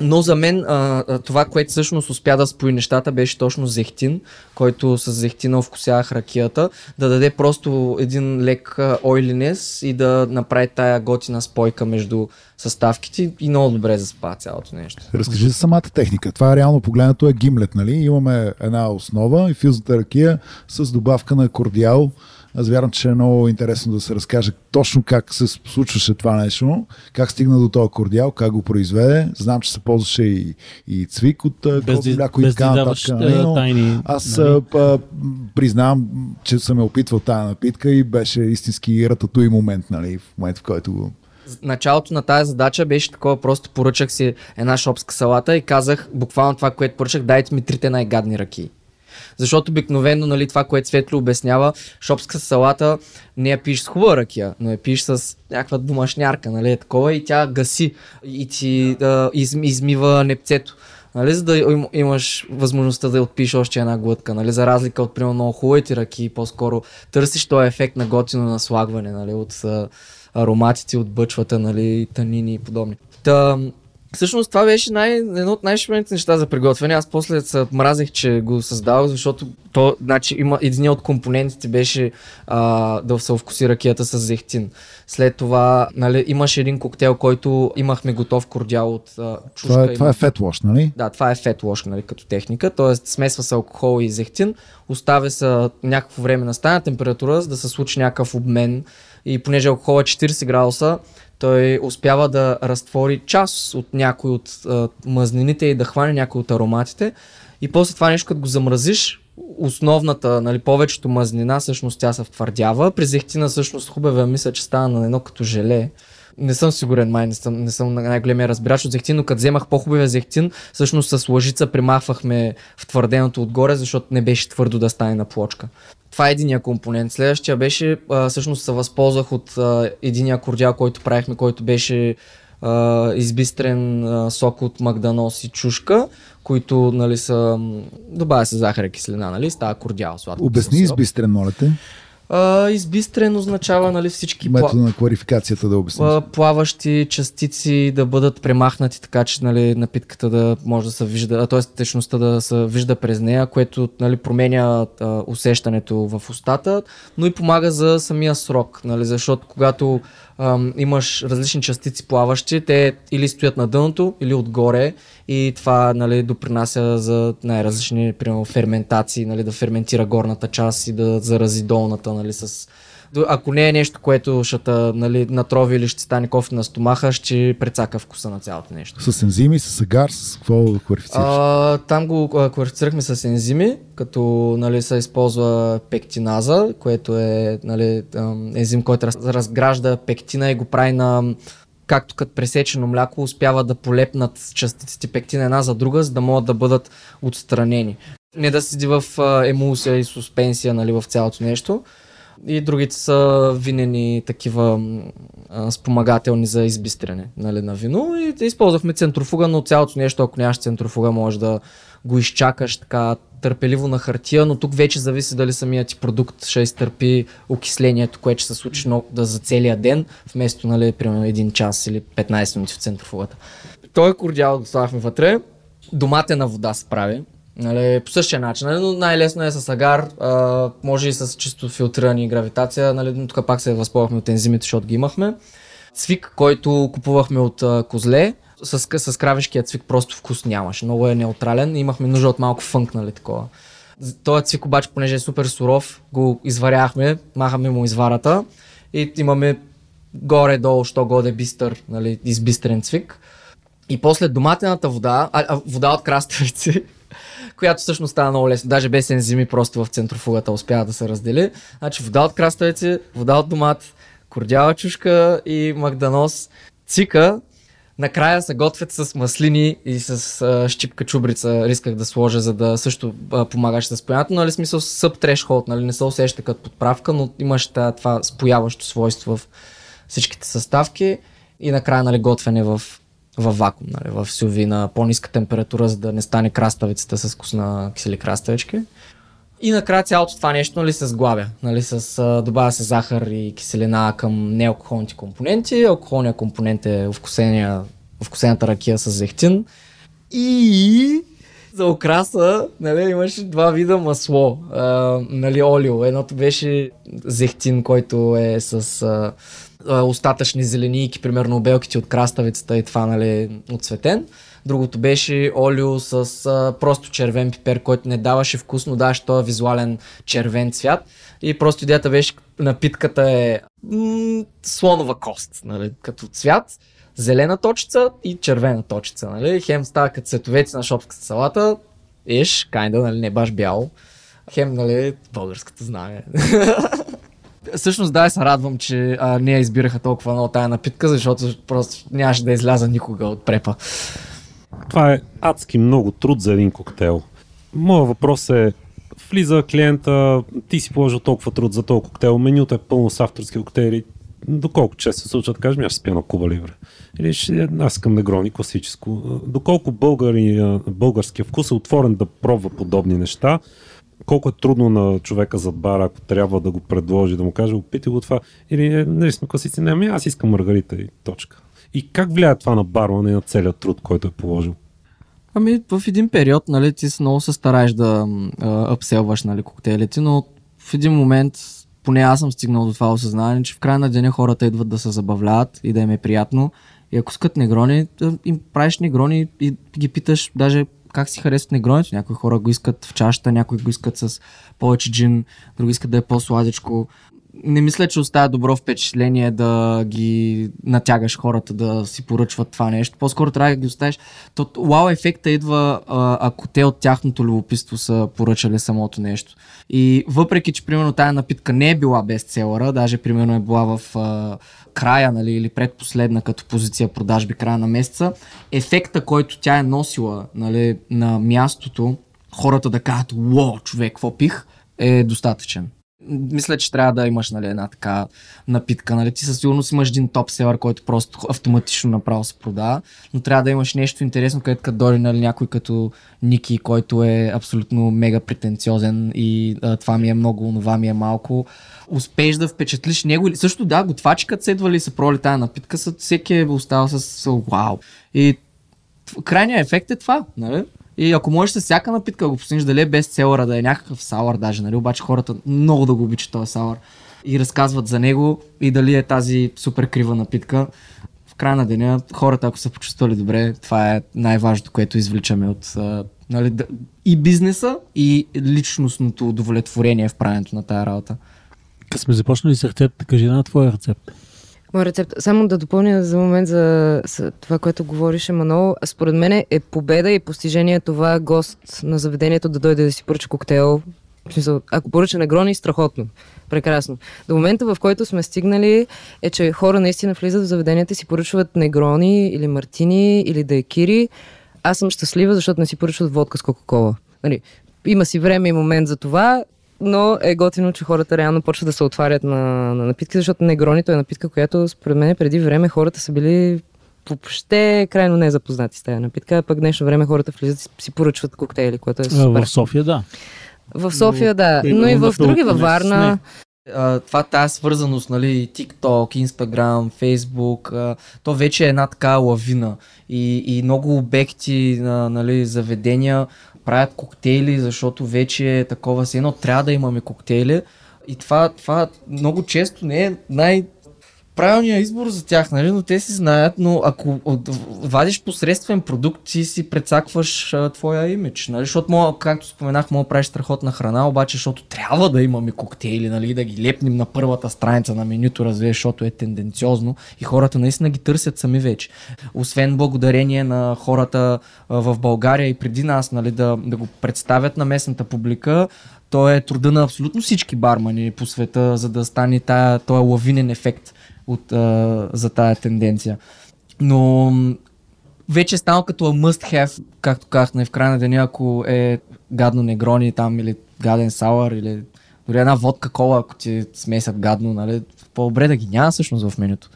D: Но за мен а, това, което всъщност успя да спои нещата, беше точно зехтин, който с зехтина овкусявах ракията, да даде просто един лек ойлинес и да направи тая готина спойка между съставките и много добре заспа цялото нещо.
G: Разкажи за самата техника. Това реално погледнато е гимлет, нали? Имаме една основа, инфюзната ракия с добавка на кордиал. Аз вярвам, че е много интересно да се разкаже точно как се случваше това нещо, как стигна до този кордиал, как го произведе. Знам, че се ползваше и, и цвик от
F: да-
G: мляко и
F: без да
G: така
F: даваш
G: нататък. нали?
F: а,
G: Но
F: тайни.
G: Аз
F: нали?
G: а, признавам, че съм е опитвал тази напитка и беше истински рататуй момент, нали? В момент, в който го
D: началото на тази задача беше такова, просто поръчах си една шопска салата и казах буквално това, което поръчах, дайте ми трите най-гадни ръки. Защото обикновено, нали, това, което Светли обяснява, шопска салата не я пиеш с хубава ракия, но я пиеш с някаква домашнярка, нали, е такова и тя гаси и ти да, из, измива непцето. Нали, за да им, имаш възможността да отпиеш още една глътка, нали, за разлика от примерно много хубавите ръки, по-скоро търсиш този ефект на готино наслагване, нали, от ароматите, от бъчвата, нали, танини и подобни. Та, Всъщност това беше най- едно от най-шибаните неща за приготвяне. Аз после се мразех, че го създавах, защото то, значи, има, един от компонентите беше а, да се вкуси ракията с зехтин. След това нали, имаше един коктейл, който имахме готов кордиал от а, чушка.
G: Това е, това е фетлош, нали?
D: да, това е фет лош, нали, като техника, т.е. смесва се алкохол и зехтин, оставя се някакво време на стана температура, за да се случи някакъв обмен и понеже алкохол е 40 градуса, той успява да разтвори част от някой от а, мазнините и да хване някой от ароматите и после това нещо, като го замразиш, основната, нали, повечето мазнина, всъщност тя се втвърдява. При зехтина всъщност хубава мисля, че стана на едно като желе. Не съм сигурен, май не съм, не съм най-големия разбирач от зехтин, но като вземах по-хубавия зехтин, всъщност с лъжица примахвахме втвърденото отгоре, защото не беше твърдо да стане на плочка. Това е единия компонент. Следващия беше, а, всъщност се възползвах от а, единия кордиал, който правихме, който беше а, избистрен а, сок от магданос и чушка, които нали, са... Добавя се захар и киселина, нали? Става кордиал. Сладко
G: Обясни избистрен, моля те.
D: А, избистрен означава нали, всички пла...
G: Метода на квалификацията да обясниш.
D: а, плаващи частици да бъдат премахнати, така че нали, напитката да може да се вижда, т.е. течността да се вижда през нея, което нали, променя а, усещането в устата, но и помага за самия срок, нали, защото когато имаш различни частици плаващи, те или стоят на дъното, или отгоре и това нали, допринася за най-различни примерно, ферментации, нали, да ферментира горната част и да зарази долната нали, с ако не е нещо, което ще нали, натрови или ще стане кофе на стомаха, ще прецака вкуса на цялото нещо.
G: С ензими, с агар, с какво да квалифицираш?
D: А, там го квалифицирахме с ензими, като нали, се използва пектиназа, което е нали, ензим, който раз, разгражда пектина и го прави на както като пресечено мляко, успява да полепнат частиците пектина една за друга, за да могат да бъдат отстранени. Не да седи в емулсия и суспенсия нали, в цялото нещо. И другите са винени такива а, спомагателни за избистряне нали, на вино. И използвахме центрофуга, но цялото нещо, ако нямаш центрофуга, може да го изчакаш така търпеливо на хартия, но тук вече зависи дали самият ти продукт ще изтърпи окислението, което ще се случи да за целия ден, вместо, нали, примерно един час или 15 минути в центрофугата. Той кордиал го слагахме вътре, доматена вода се прави, Нали, по същия начин, нали, но най-лесно е с агар, а, може и с чисто филтрирани гравитация, нали, но тук пак се възползвахме от ензимите, защото ги имахме. Цвик, който купувахме от а, козле, с, с кравешкия цвик просто вкус нямаше. Много е неутрален и имахме нужда от малко фънк, нали, такова. Този цвик обаче, понеже е супер суров, го изваряхме, махаме му изварата и имаме горе-долу, що годе бистър, нали, избистрен цвик. И после доматената вода, а, а вода от краставици, която всъщност става много лесно. Даже без ензими, просто в центрофугата успява да се раздели. Значи вода от краставици, вода от домат, кордяла чушка и магданос. Цика накрая се готвят с маслини и с а, щипка чубрица. Рисках да сложа, за да също а, помагаш с споянето. Нали, смисъл съп трешхолд, нали, не се усеща като подправка, но имаш това спояващо свойство в всичките съставки. И накрая нали, готвене в във вакуум, нали, в сюви на по-ниска температура, за да не стане краставицата с вкус на кисели краставички. И накрая цялото това нещо нали, се сглавя. Нали, с, добавя се захар и киселина към неалкохолните компоненти. Алкохолният компонент е овкусената ракия с зехтин. И за окраса нали, имаше два вида масло, а, нали, олио. Едното беше зехтин, който е с а, остатъчни зеленийки, примерно обелките от краставицата и това нали, отцветен. Другото беше олио с а, просто червен пипер, който не даваше вкус, но даваше този визуален червен цвят. И просто идеята беше, напитката е м- слонова кост, нали, като цвят, зелена точица и червена точица. Нали. Хем става като цветовете на шопската салата, иш, кайнда, нали, не баш бяло. Хем, нали, българската знае. [laughs] Всъщност да, се радвам, че а, не я избираха толкова много тая напитка, защото просто нямаше да изляза никога от препа.
C: Това е адски много труд за един коктейл. Моят въпрос е, влиза клиента, ти си положил толкова труд за този коктейл, менюто е пълно с авторски коктейли, доколко често се случва да кажем, аз ще спя на Куба Ливре. Или ще, аз искам негрони, класическо. Доколко българи, българския вкус е отворен да пробва подобни неща, колко е трудно на човека зад бара, ако трябва да го предложи, да му каже, опитай го това. Или нали сме класици, не, ами аз искам маргарита и точка. И как влияе това на бармана и на целият труд, който е положил?
D: Ами в един период, нали, ти много се стараеш да а, апселваш, нали, коктейлите, но в един момент, поне аз съм стигнал до това осъзнаване, че в края на деня хората идват да се забавляват и да им е приятно. И ако искат негрони, им правиш негрони и ги питаш даже как си харесват негроните. Някои хора го искат в чашата, някои го искат с повече джин, други искат да е по-сладичко. Не мисля, че оставя добро впечатление да ги натягаш хората да си поръчват това нещо. По-скоро трябва да ги оставиш. То, вау ефекта идва, ако те от тяхното любопитство са поръчали самото нещо. И въпреки, че примерно тая напитка не е била бестселъра, даже примерно е била в а, края нали, или предпоследна като позиция продажби края на месеца, ефекта, който тя е носила нали, на мястото, хората да кажат, уо, човек, какво пих, е достатъчен. Мисля, че трябва да имаш нали, една така напитка. Нали? Ти със сигурност имаш един топ селър, който просто автоматично направо се продава, но трябва да имаш нещо интересно, където като дори нали, някой като Ники, който е абсолютно мега претенциозен и а, това ми е много, това ми е малко. Успееш да впечатлиш него също да, готвачи като седвали и са проли тази напитка, всеки е остава с вау. И крайният ефект е това, нали? И ако можеш с всяка напитка го постигнеш, дали е без целъра, да е някакъв сауър даже, нали? Обаче хората много да го обичат този сауър и разказват за него и дали е тази супер крива напитка. В края на деня хората, ако са почувствали добре, това е най-важното, което извличаме от нали, и бизнеса, и личностното удовлетворение в правенето на тази работа.
F: Като сме започнали с рецепта, кажи на твоя рецепт.
E: Моя рецепт. Само да допълня за момент за, за това, което говорише Манол. Според мен е победа и постижение това гост на заведението да дойде да си поръча коктейл. Ако поръча негрони, страхотно. Прекрасно. До момента, в който сме стигнали, е, че хора наистина влизат в заведенията и си поръчват негрони или мартини или дайкири. Аз съм щастлива, защото не си поръчват водка с Кока-Кола. Нали, има си време и момент за това но е готино, че хората реално почват да се отварят на, на напитки, защото негронито е напитка, която според мен преди време хората са били въобще крайно незапознати с тази напитка, а пък днешно време хората влизат и си поръчват коктейли, което е супер.
F: В София, да.
E: В София, да, но и в други, във Варна.
D: Uh, това тази свързаност, нали, TikTok, Instagram, Facebook, uh, то вече е една така лавина и, и много обекти, uh, нали, заведения правят коктейли, защото вече е такова си едно, трябва да имаме коктейли. И това, това много често не е най- правилният избор за тях, нали? но те си знаят, но ако вадиш посредствен продукт, ти си прецакваш а, твоя имидж, нали? защото, мога, както споменах, мога да правиш страхотна храна, обаче, защото трябва да имаме коктейли, нали? да ги лепнем на първата страница на менюто, разве, защото е тенденциозно и хората наистина ги търсят сами вече. Освен благодарение на хората а, в България и преди нас, нали, да, да го представят на местната публика, то е труда на абсолютно всички бармани по света, за да стане тая, този лавинен ефект от, а, за тая тенденция. Но вече е станал като must have, както казах, в края на деня, ако е гадно негрони там или гаден сауър или дори една водка кола, ако ти смесят гадно, нали, по-добре да ги няма всъщност в менюто.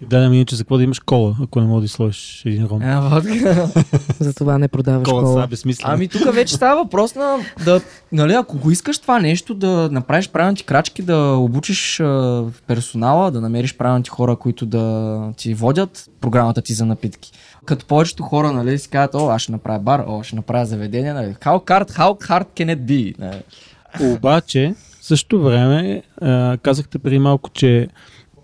F: Да, да, иначе за какво да имаш кола, ако не можеш да сложиш един ром?
D: А, водка. [laughs]
E: За това не продаваш кола.
F: кола. Безсмислено.
D: Ами тук вече става въпрос на да, нали, ако го искаш това нещо, да направиш правилните крачки, да обучиш а, персонала, да намериш правилните хора, които да ти водят програмата ти за напитки. Като повечето хора, нали, си казват, о, аз ще направя бар, о, ще направя заведение, нали, how hard, how hard can it be? Нали.
F: Обаче, в същото време, а, казахте преди малко, че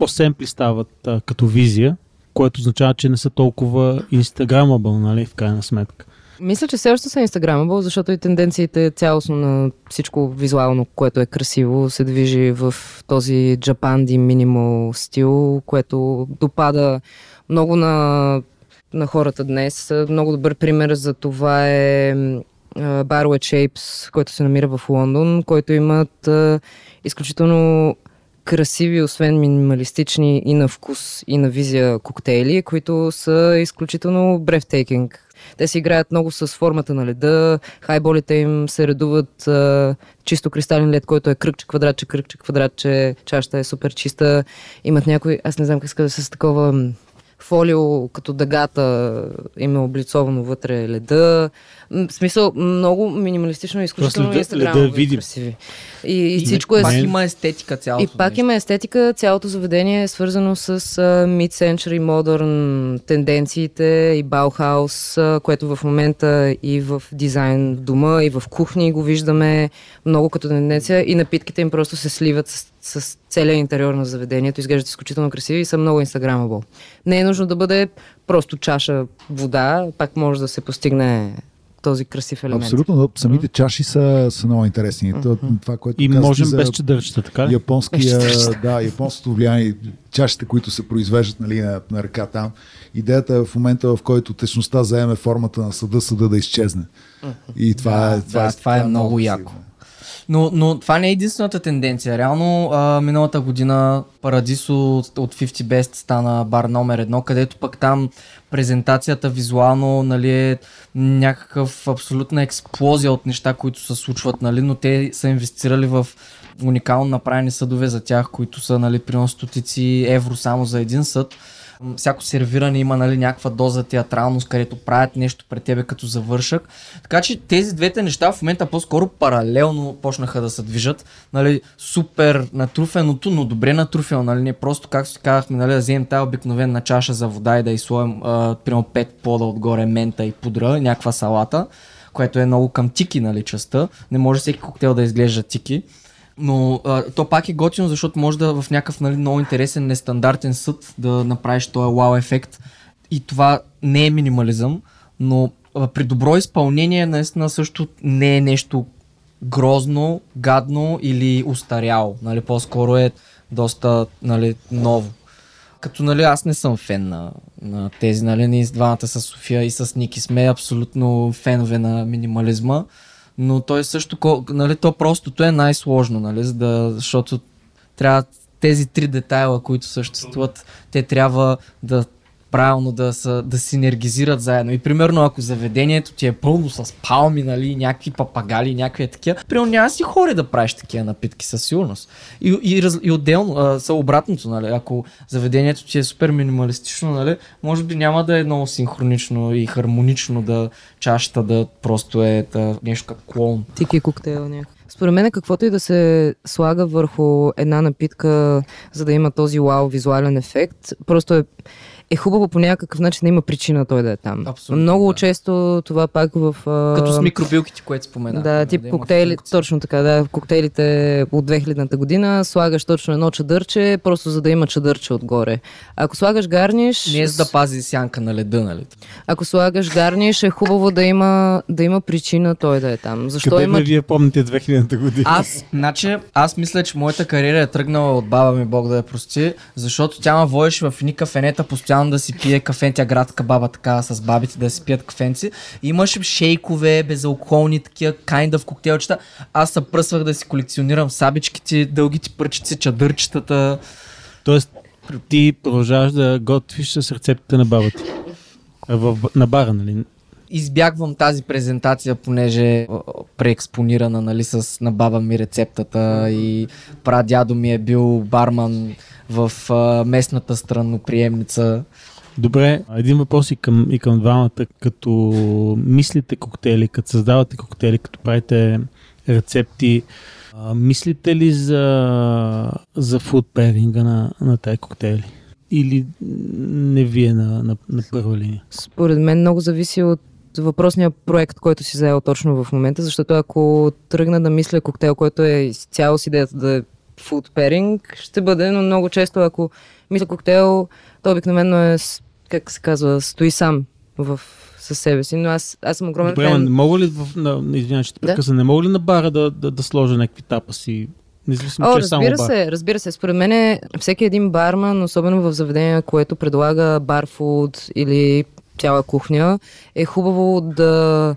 F: по-семпли стават а, като визия, което означава, че не са толкова инстаграмабъл, нали, в крайна сметка.
E: Мисля, че все още са инстаграмабъл, защото и тенденциите цялостно на всичко визуално, което е красиво, се движи в този джапанди минимал стил, което допада много на, на хората днес. Много добър пример за това е Barway Shapes, който се намира в Лондон, който имат а, изключително красиви, освен минималистични и на вкус, и на визия коктейли, които са изключително breathtaking. Те си играят много с формата на леда, хайболите им се редуват а, чисто кристален лед, който е кръгче, квадратче, кръгче, квадратче, чашата е супер чиста. Имат някой, аз не знам как ска да с такова фолио, като дъгата им е облицовано вътре леда. В смисъл, много минималистично и изключително инстаграмово
F: да видим.
E: красиви. И, и всичко е...
D: Пак има естетика цялото.
E: И пак
D: нещо.
E: има естетика, цялото заведение е свързано с uh, mid-century modern тенденциите и Баухаус, uh, което в момента и в дизайн в дома, и в кухни го виждаме много като тенденция и напитките им просто се сливат с, с целият интериор на заведението, изглеждат изключително красиви и са много инстаграмабъл. Не е нужно да бъде просто чаша вода, пак може да се постигне този красив елемент.
G: Абсолютно, но самите чаши са, са много интересни. Mm-hmm. Това, което
F: И можем
G: за
F: без чадърчета, така ли?
G: японския, да, японското влияние, чашите, които се произвеждат нали, на, на ръка там. Идеята е в момента, в който течността заеме формата на съда, съда да изчезне. И това,
D: Да,
G: е, това,
D: да,
G: е,
D: това е много яко.
G: силно.
D: Но, но това не е единствената тенденция. Реално а, миналата година Парадисо от от 50 Best стана бар номер едно, където пък там презентацията визуално нали, е някакъв абсолютна експлозия от неща, които се случват, нали, но те са инвестирали в уникално направени съдове за тях, които са нали, примерно стотици евро само за един съд. Всяко сервиране има нали, някаква доза театралност, където правят нещо пред тебе като завършък. Така че тези двете неща в момента по-скоро паралелно почнаха да се движат. Нали, супер натруфеното, но добре натруфено. Нали, не просто, както си казахме, нали, да вземем тази обикновена чаша за вода и да изслоем примерно 5 пода отгоре мента и пудра, някаква салата, което е много към тики, нали, частта. Не може всеки коктейл да изглежда тики. Но а, то пак е готино, защото може да в някакъв нали, много интересен, нестандартен съд да направиш този вау ефект. И това не е минимализъм, но а, при добро изпълнение наистина също не е нещо грозно, гадно или устаряло. Нали, по-скоро е доста нали, ново. Като нали, аз не съм фен на, на тези, нали, ние с двамата с София и с Ники сме абсолютно фенове на минимализма, но той също, нали, то простото е най-сложно, нали, за да, защото трябва тези три детайла, които съществуват, те трябва да правилно да, са, да синергизират заедно. И примерно, ако заведението ти е пълно с палми, нали, някакви папагали, някакви такива, примерно няма си хори да правиш такива напитки със сигурност. И, и, и отделно, а, са обратното, нали, ако заведението ти е супер минималистично, нали, може би няма да е много синхронично и хармонично да чашата да просто е да, нещо като клоун.
E: Тики коктейл някакъв. Според мен каквото и да се слага върху една напитка, за да има този вау визуален ефект, просто е, е хубаво по някакъв начин да има причина той да е там.
D: Абсолютно,
E: Много
D: да.
E: често това пак в... а,
D: Като с микробилките, което спомена.
E: Да, тип коктейли, точно така, да, коктейлите от 2000-та година слагаш точно едно чадърче, просто за да има чадърче отгоре. Ако слагаш гарниш,
D: Не е за да пази сянка на леда, нали?
E: ако слагаш гарниш, е хубаво да има, да има причина той да е там. Защо
F: Къде
E: има
F: вие помните 2000-та година?
D: Аз, значи, аз мисля, че моята кариера е тръгнала от баба ми, Бог да я прости, защото тя ме водеше в едни кафенета постоянно да си пие кафе, градска баба така с бабите да си пият кафенци. И имаше шейкове, безалкохолни такива, kind of коктейлчета. Аз се пръсвах да си колекционирам сабичките, дългите пръчици, чадърчетата.
F: Тоест, ти продължаваш да готвиш с рецептите на баба ти. В, на бара, нали?
D: Избягвам тази презентация, понеже е преекспонирана нали, с на баба ми рецептата и прадядо ми е бил барман в а, местната странноприемница.
F: Добре, един въпрос и към, и към двамата. Като мислите коктейли, като създавате коктейли, като правите рецепти, а, мислите ли за, за фуд пейринга на, на тези коктейли? Или не вие на, на, на първа линия?
E: Според мен много зависи от въпросния проект, който си заел точно в момента, защото ако тръгна да мисля коктейл, който е цяло с идеята да е food pairing, ще бъде, но много често ако мисля коктейл, то обикновено е, как се казва, стои сам в със себе си, но аз, аз съм огромен
F: Добре,
E: фен.
F: мога ли, в, на, извинявай, ще те
E: Да.
F: прекъсна, не мога ли на бара да, да, да сложа някакви тапаси? Независимо,
E: О,
F: че е само
E: разбира
F: бар.
E: се, разбира се. Според мен е, всеки един барман, особено в заведение, което предлага барфуд или цяла кухня, е хубаво да,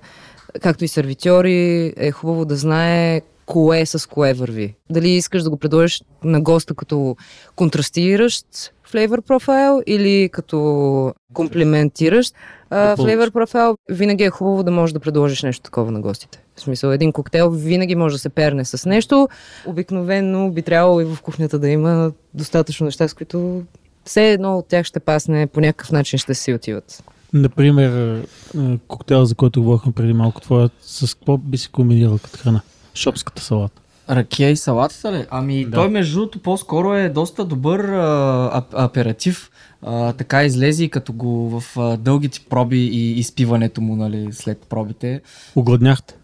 E: както и сервитьори, е хубаво да знае кое с кое върви. Дали искаш да го предложиш на госта като контрастиращ флейвор профайл или като комплиментиращ флейвор профайл, винаги е хубаво да можеш да предложиш нещо такова на гостите. В смисъл, един коктейл винаги може да се перне с нещо. Обикновено би трябвало и в кухнята да има достатъчно неща, с които все едно от тях ще пасне, по някакъв начин ще си отиват.
F: Например, е, коктейл, за който говорихме преди малко, твоя, с какво би си комбинирал като храна? Шопската салата.
D: Ракия и салатата ли? Ами
F: Да.
D: той между другото по-скоро е доста добър а, ап- аператив. А, така излезе и като го в а, дългите проби и изпиването му нали, след пробите.
F: Огладняхте.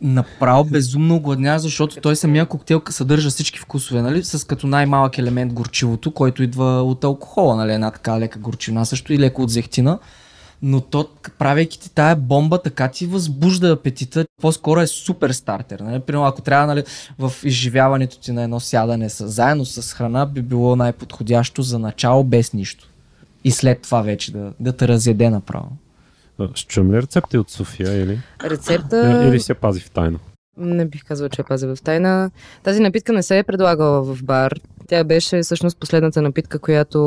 D: Направо безумно гладня, защото той самия коктейл съдържа всички вкусове, нали? С като най-малък елемент горчивото, който идва от алкохола, нали? Една така лека горчина, също и леко от зехтина. Но то, правейки ти тая бомба, така ти възбужда апетита. По-скоро е супер стартер. Нали? Примерно, ако трябва нали, в изживяването ти на едно сядане с, заедно с храна, би било най-подходящо за начало без нищо. И след това вече да, да те разяде направо.
C: Ще чуем ли рецепти от София или,
E: Рецепта...
C: или се пази в тайна?
E: Не бих казала, че я пазя в тайна. Тази напитка не се е предлагала в бар. Тя беше всъщност последната напитка, която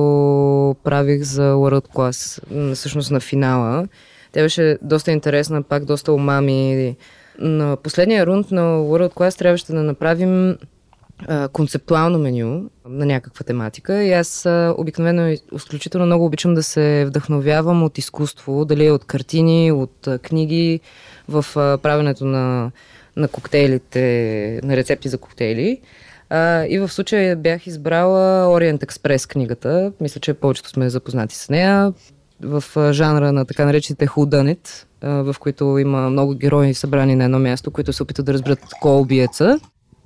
E: правих за World Class, всъщност на финала. Тя беше доста интересна, пак доста умами. На последния рунд на World Class трябваше да направим а, концептуално меню на някаква тематика и аз а, обикновено изключително много обичам да се вдъхновявам от изкуство, дали от картини, от а, книги в а, правенето на, на коктейлите, на рецепти за коктейли. А, и в случая бях избрала Orient Express книгата. Мисля, че повечето сме запознати с нея. В жанра на така наречените а, в които има много герои събрани на едно място, които се опитват да разберат кой е убиеца.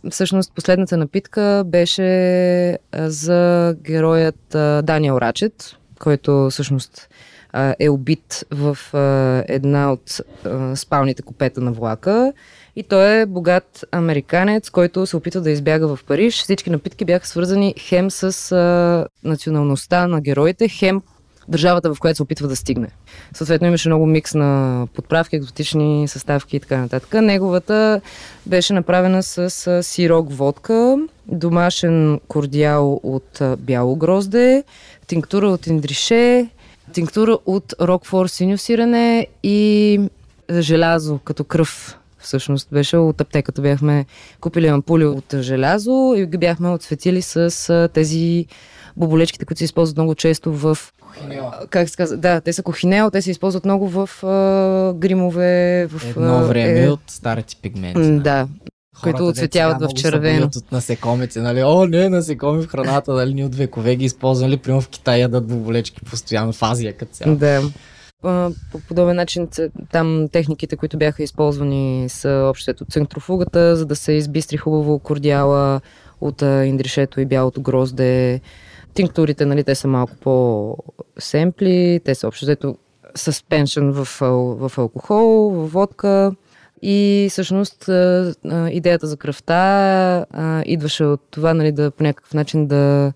E: Всъщност последната напитка беше за героят Даниел Рачет, който всъщност е убит в една от спалните купета на влака. И той е богат американец, който се опитва да избяга в Париж. Всички напитки бяха свързани хем с а, националността на героите, хем държавата, в която се опитва да стигне. Съответно имаше много микс на подправки, екзотични съставки и така нататък. Неговата беше направена с сирок водка, домашен кордиал от бяло грозде, тинктура от индрише, тинктура от рокфор синьо сирене и желязо като кръв. Всъщност беше от аптеката. Бяхме купили ампули от желязо и ги бяхме отсветили с тези боболечките, които се използват много често в... Как се казва? Да, те са кохинео, те се използват много в а, гримове. В,
D: Едно време
E: е,
D: от старите пигменти. нали?
E: Да, които
D: Хората,
E: оцветяват
D: дето
E: в червено.
D: от насекомите, нали? О, не, насекоми в храната, нали? Ние от векове ги използвали, примерно в Китай ядат боболечки постоянно, в Азия като цяло.
E: Да. По подобен начин там техниките, които бяха използвани са общото центрофугата, за да се избистри хубаво кордиала от индришето и бялото грозде. Тинктурите, нали, те са малко по-семпли, те са общо взето suspension в, в алкохол, в водка. И всъщност идеята за кръвта идваше от това, нали, да по някакъв начин да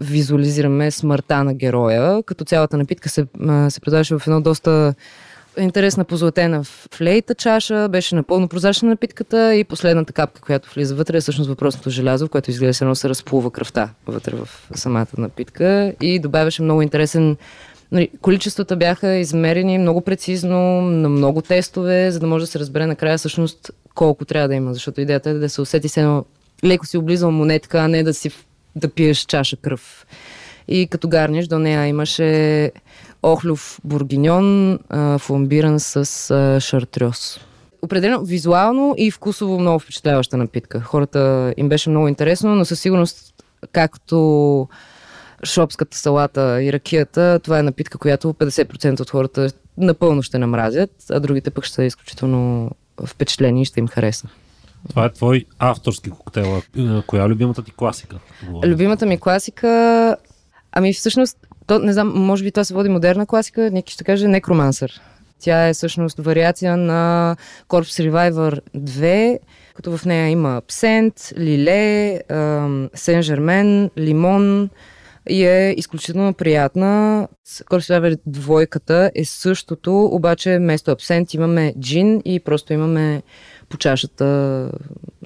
E: визуализираме смъртта на героя, като цялата напитка се, се предаваше в едно доста интересна позлатена флейта чаша, беше напълно прозрачна напитката и последната капка, която влиза вътре е всъщност въпросното желязо, в което изглежда се едно се разплува кръвта вътре в самата напитка. И добавяше много интересен Нали, количествата бяха измерени много прецизно, на много тестове, за да може да се разбере накрая всъщност колко трябва да има, защото идеята е да се усети се едно леко си облизал монетка, а не да си в- да пиеш чаша кръв. И като гарниш до нея имаше охлюв бургиньон, а, фламбиран с а, шартрьоз. Определено визуално и вкусово много впечатляваща напитка. Хората им беше много интересно, но със сигурност както шопската салата и ракията, това е напитка, която 50% от хората напълно ще намразят, а другите пък ще са изключително впечатлени и ще им хареса.
C: Това е твой авторски коктейл. Коя е любимата ти класика?
E: Любимата ми класика, ами всъщност, то, не знам, може би това се води модерна класика, Ники ще каже Некромансър. Тя е всъщност вариация на Corpse Reviver 2, като в нея има абсент, лиле, сен-жермен, лимон и е изключително приятна. Corpse Reviver двойката е същото, обаче вместо абсент имаме джин и просто имаме по чашата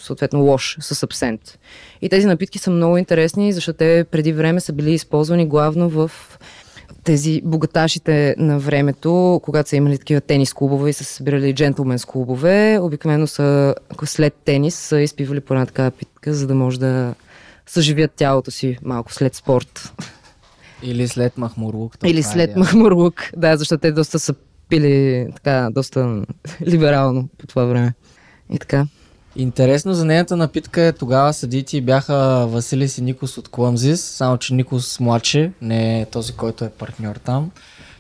E: съответно лош с абсент. И тези напитки са много интересни, защото те преди време са били използвани главно в тези богаташите на времето, когато са имали такива тенис клубове и са се събирали джентлменс клубове, обикновено са след тенис са изпивали по една такава питка, за да може да съживят тялото си малко след спорт.
D: Или след Махмурлук.
E: Или
D: е
E: след
D: идеята.
E: Махмурлук. Да, защото те доста са пили така, доста либерално по това време. И така.
D: Интересно за нейната напитка е тогава съдити бяха Василис и Никос от Клъмзис, само че Никос младше, не е този, който е партньор там.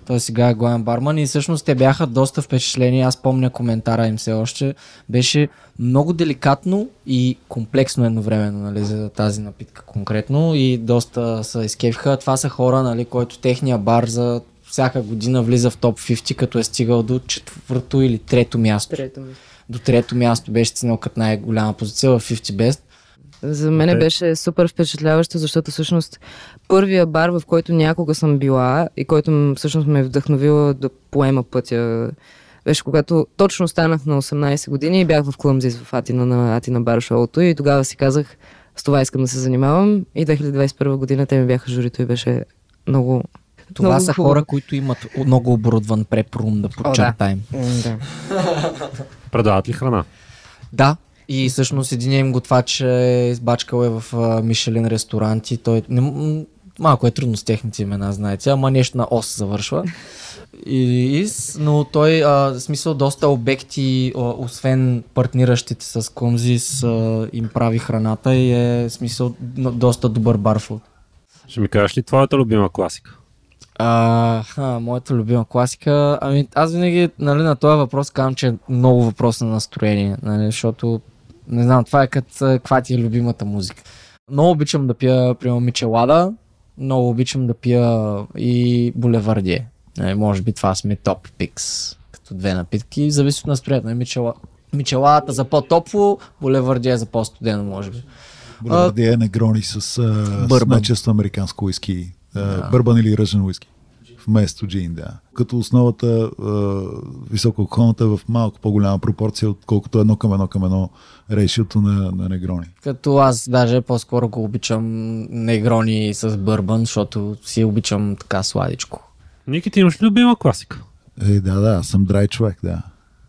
D: Той сега е главен барман и всъщност те бяха доста впечатлени. Аз помня коментара им все още. Беше много деликатно и комплексно едновременно нали, за тази напитка конкретно и доста се изкефиха. Това са хора, нали, който техния бар за всяка година влиза в топ 50, като е стигал до четвърто или трето място
E: Трето ми.
D: До трето място беше като най-голяма позиция в 50 Best.
E: За мен
C: Окей.
E: беше супер впечатляващо, защото всъщност първия бар, в който някога съм била и който всъщност ме е вдъхновила да поема пътя, беше когато точно станах на 18 години и бях в Клъмзис в Атина на Атина бар шоуто и тогава си казах с това искам да се занимавам и 2021 година те ми бяха журито и беше много
D: Това
E: много
D: са хора, които имат много оборудван преп-рум, да подчертаем.
E: М, Да. [laughs]
C: Предават ли храна?
D: Да, И всъщност един им готвач е избачкал е в Мишелин ресторанти. Той не, малко е трудно с техните имена, знаете, ама нещо на ОС завършва. И, но той, а, в смисъл, доста обекти, а, освен партниращите с Комзис, а, им прави храната и е, в смисъл, доста добър барфуд.
C: Ще ми кажеш ли твоята любима класика?
D: А, ха, моята любима класика. Ами, аз винаги нали, на този въпрос казвам, че е много въпрос на настроение, нали, защото не знам, това е като каква ти е любимата музика. Много обичам да пия, примерно, Мичелада, много обичам да пия и Булевардие. Нали, може би това сме топ пикс, като две напитки, зависи от настроението. Нали, Мичела... Мичеладата за по-топло, Булевардие за по-студено, може би.
G: Булевардия е негрони с, а, с американско уиски. А, Бърбан или ръжен уиски. Вместо джин, да. Като основата а, високоалкохолната е в малко по-голяма пропорция, отколкото едно към едно към едно рейшиото на, на негрони.
D: Като аз даже по-скоро го обичам негрони с бърбан, защото си обичам така сладичко.
C: Ники, ти имаш любима класика?
G: Е, да, да, аз съм драй човек, да.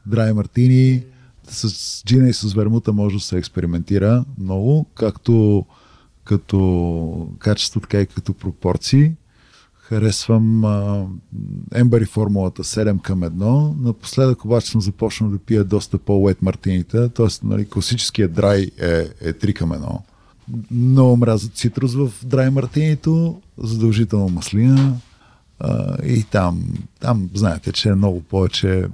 G: Драй мартини, с джина и с вермута може да се експериментира много, както като качество, така и като пропорции. Харесвам Ембари формулата 7 към 1. Напоследък обаче съм започнал да пия доста по-ует мартините, т.е. Нали, класическият драй е, е 3 към 1. Много мразя цитрус в драй мартинито, задължително маслина, а, и там, там знаете, че е много повече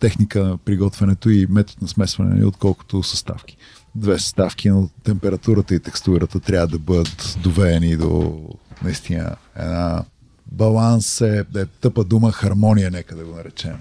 G: техника на приготвянето и метод на смесване, отколкото съставки. Две съставки, но температурата и текстурата трябва да бъдат довеени до наистина една баланс е, е тъпа дума, хармония, нека да го наречем.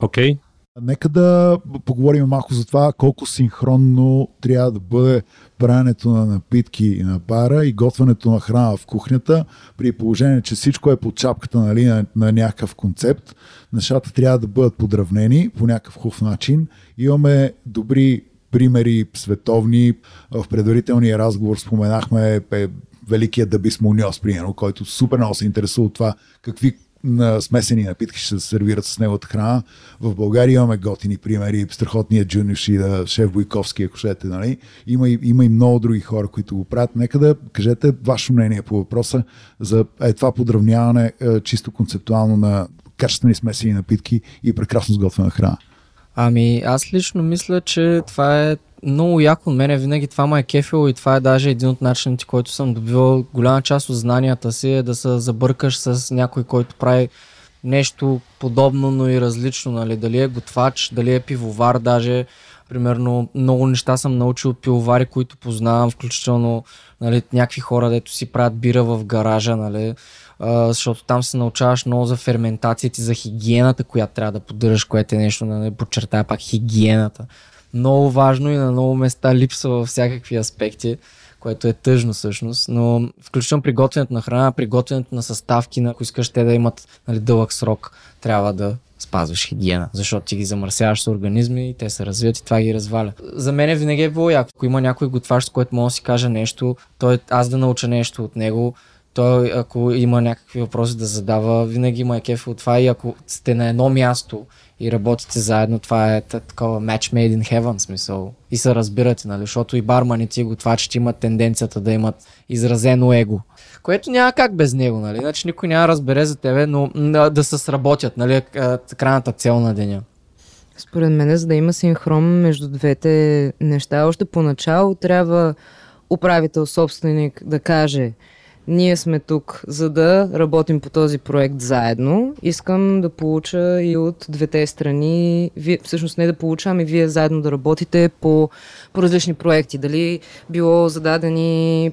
C: Окей.
G: Нека да поговорим малко за това колко синхронно трябва да бъде правенето на напитки и на бара и готвенето на храна в кухнята, при положение, че всичко е под чапката нали, на, на някакъв концепт. Нещата трябва да бъдат подравнени по някакъв хубав начин. Имаме добри примери световни. В предварителния разговор споменахме е, великият Дабис Муньос, примерно, който супер много се интересува от това какви на смесени напитки ще се сервират с неговата храна. В България имаме готини примери, страхотният Джуниор Шида, шеф Бойковски, ако щете, нали? Има и, има и много други хора, които го правят. Нека да кажете ваше мнение по въпроса за е, това подравняване е, чисто концептуално на качествени смесени напитки и прекрасно сготвена храна.
D: Ами, аз лично мисля, че това е много яко от мене. Винаги това ме е кефило и това е даже един от начините, който съм добивал голяма част от знанията си, е да се забъркаш с някой, който прави нещо подобно, но и различно. Нали? Дали е готвач, дали е пивовар, даже примерно много неща съм научил от пивовари, които познавам, включително нали, някакви хора, дето си правят бира в гаража, нали? Защото там се научаваш много за ферментацията и за хигиената, която трябва да поддържаш, което е нещо, да не подчертая пак хигиената. Много важно и на много места липсва във всякакви аспекти, което е тъжно всъщност, но включително при готвенето на храна, при готвенето на съставки, ако искаш те да имат нали, дълъг срок, трябва да спазваш хигиена, защото ти ги замърсяваш с организми и те се развиват и това ги разваля. За мен винаги е било яко. Ако има някой готващ, с който мога да си кажа нещо, той, аз да науча нещо от него, той, ако има някакви въпроси да задава, винаги има е кеф от това и ако сте на едно място и работите заедно, това е та- такова match made in heaven смисъл. И се разбирате, нали? Защото и барманите и готвачите имат тенденцията да имат изразено его. Което няма как без него, нали? Значи никой няма разбере за тебе, но да се сработят, нали? а, Крайната цел на деня.
E: Според мен, за да има синхрон между двете неща, още поначало трябва управител, собственик да каже ние сме тук, за да работим по този проект заедно. Искам да получа и от двете страни, вие, всъщност не да получа, ами вие заедно да работите по, по различни проекти. Дали било зададени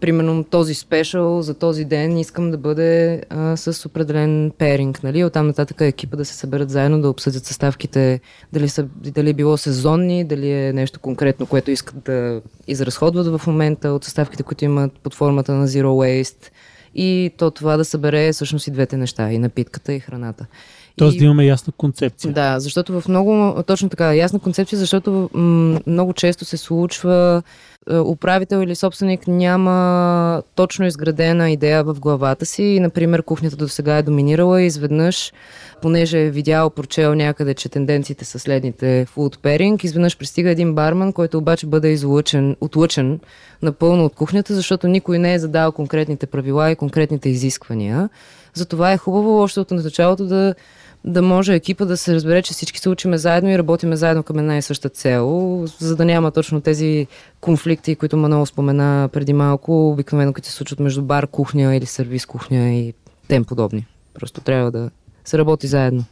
E: примерно този спешъл за този ден искам да бъде а, с определен перинг, нали? Оттам нататък екипа да се съберат заедно, да обсъдят съставките, дали, са, дали е било сезонни, дали е нещо конкретно, което искат да изразходват в момента от съставките, които имат под формата на Zero Waste. И то това да събере всъщност и двете неща, и напитката, и храната.
F: Тоест
E: И-
F: да имаме ясна концепция.
E: да, защото в много, точно така, ясна концепция, защото м- много често се случва управител или собственик няма точно изградена идея в главата си например, кухнята до сега е доминирала и изведнъж, понеже е видял, прочел някъде, че тенденциите са следните food pairing, изведнъж пристига един барман, който обаче бъде излъчен, отлъчен напълно от кухнята, защото никой не е задал конкретните правила и конкретните изисквания. Затова е хубаво още от началото да да може екипа да се разбере, че всички се учиме заедно и работиме заедно към една и съща цел, за да няма точно тези конфликти, които Манол спомена преди малко, обикновено като се случват между бар, кухня или сервис кухня и тем подобни. Просто трябва да се работи заедно.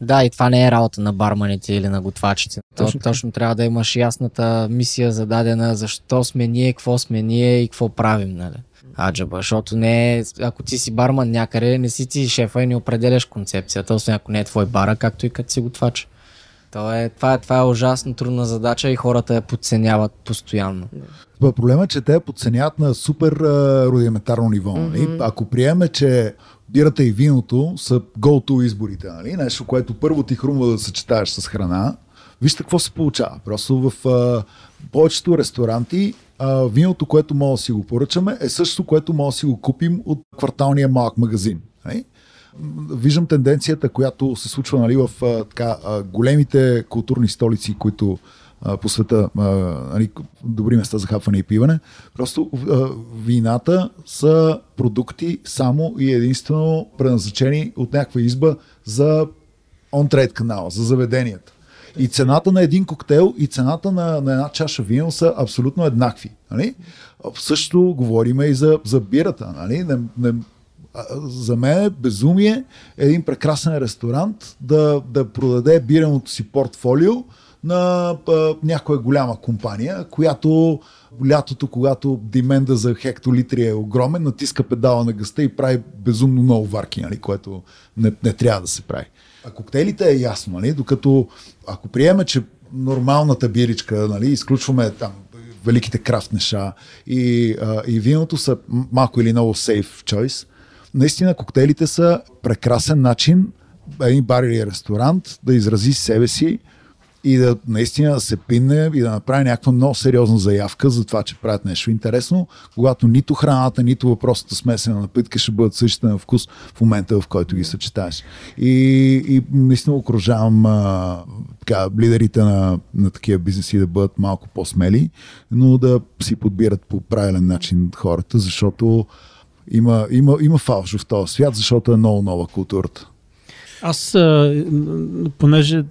D: Да, и това не е работа на барманите или на готвачите. Точно, точно трябва да имаш ясната мисия зададена, защо сме ние, какво сме ние и какво правим. Нали? Аджаба, защото не е, ако ти си барман някъде, не си ти шефа и не определяш концепцията, освен ако не е твой бара, както и като си готвач. То е, това, е, това е ужасно трудна задача и хората я подценяват постоянно.
G: Проблема е, че те подценяват на супер а, рудиментарно ниво. Mm-hmm. Ако приеме, че бирата и виното са go-to изборите, нали? нещо, което първо ти хрумва да съчетаеш с храна, вижте какво се получава. Просто в а, повечето ресторанти а, виното, което мога да си го поръчаме, е също, което мога да си го купим от кварталния малък магазин. Нали? Виждам тенденцията, която се случва нали, в а, така, а, големите културни столици, които а, по света, а, нали, добри места за хапване и пиване. Просто а, вината са продукти само и единствено предназначени от някаква изба за он-трейд канала, за заведенията. И цената на един коктейл и цената на, на една чаша вино са абсолютно еднакви. Нали? Също говориме и за, за бирата. Нали? Не, не, за мен е безумие един прекрасен ресторант да, да продаде биреното си портфолио на а, някоя голяма компания, която лятото, когато дименда за хектолитри е огромен, натиска педала на гъста и прави безумно много варки, нали, което не, не трябва да се прави. А коктейлите е ясно, нали? докато ако приеме, че нормалната биричка, нали, изключваме там великите крафт неша и, а, и виното са малко или много safe choice, наистина коктейлите са прекрасен начин един бар или ресторант да изрази себе си и да наистина да се пинне и да направи някаква много сериозна заявка за това, че правят нещо интересно, когато нито храната, нито въпросата смесена напитка ще бъдат същите на вкус в момента, в който ги съчетаеш. И, и наистина окружавам а, така, лидерите на, на такива бизнеси да бъдат малко по-смели, но да си подбират по правилен начин хората, защото има, има, има фалш в този свят, защото е много нова културата.
F: Аз, понеже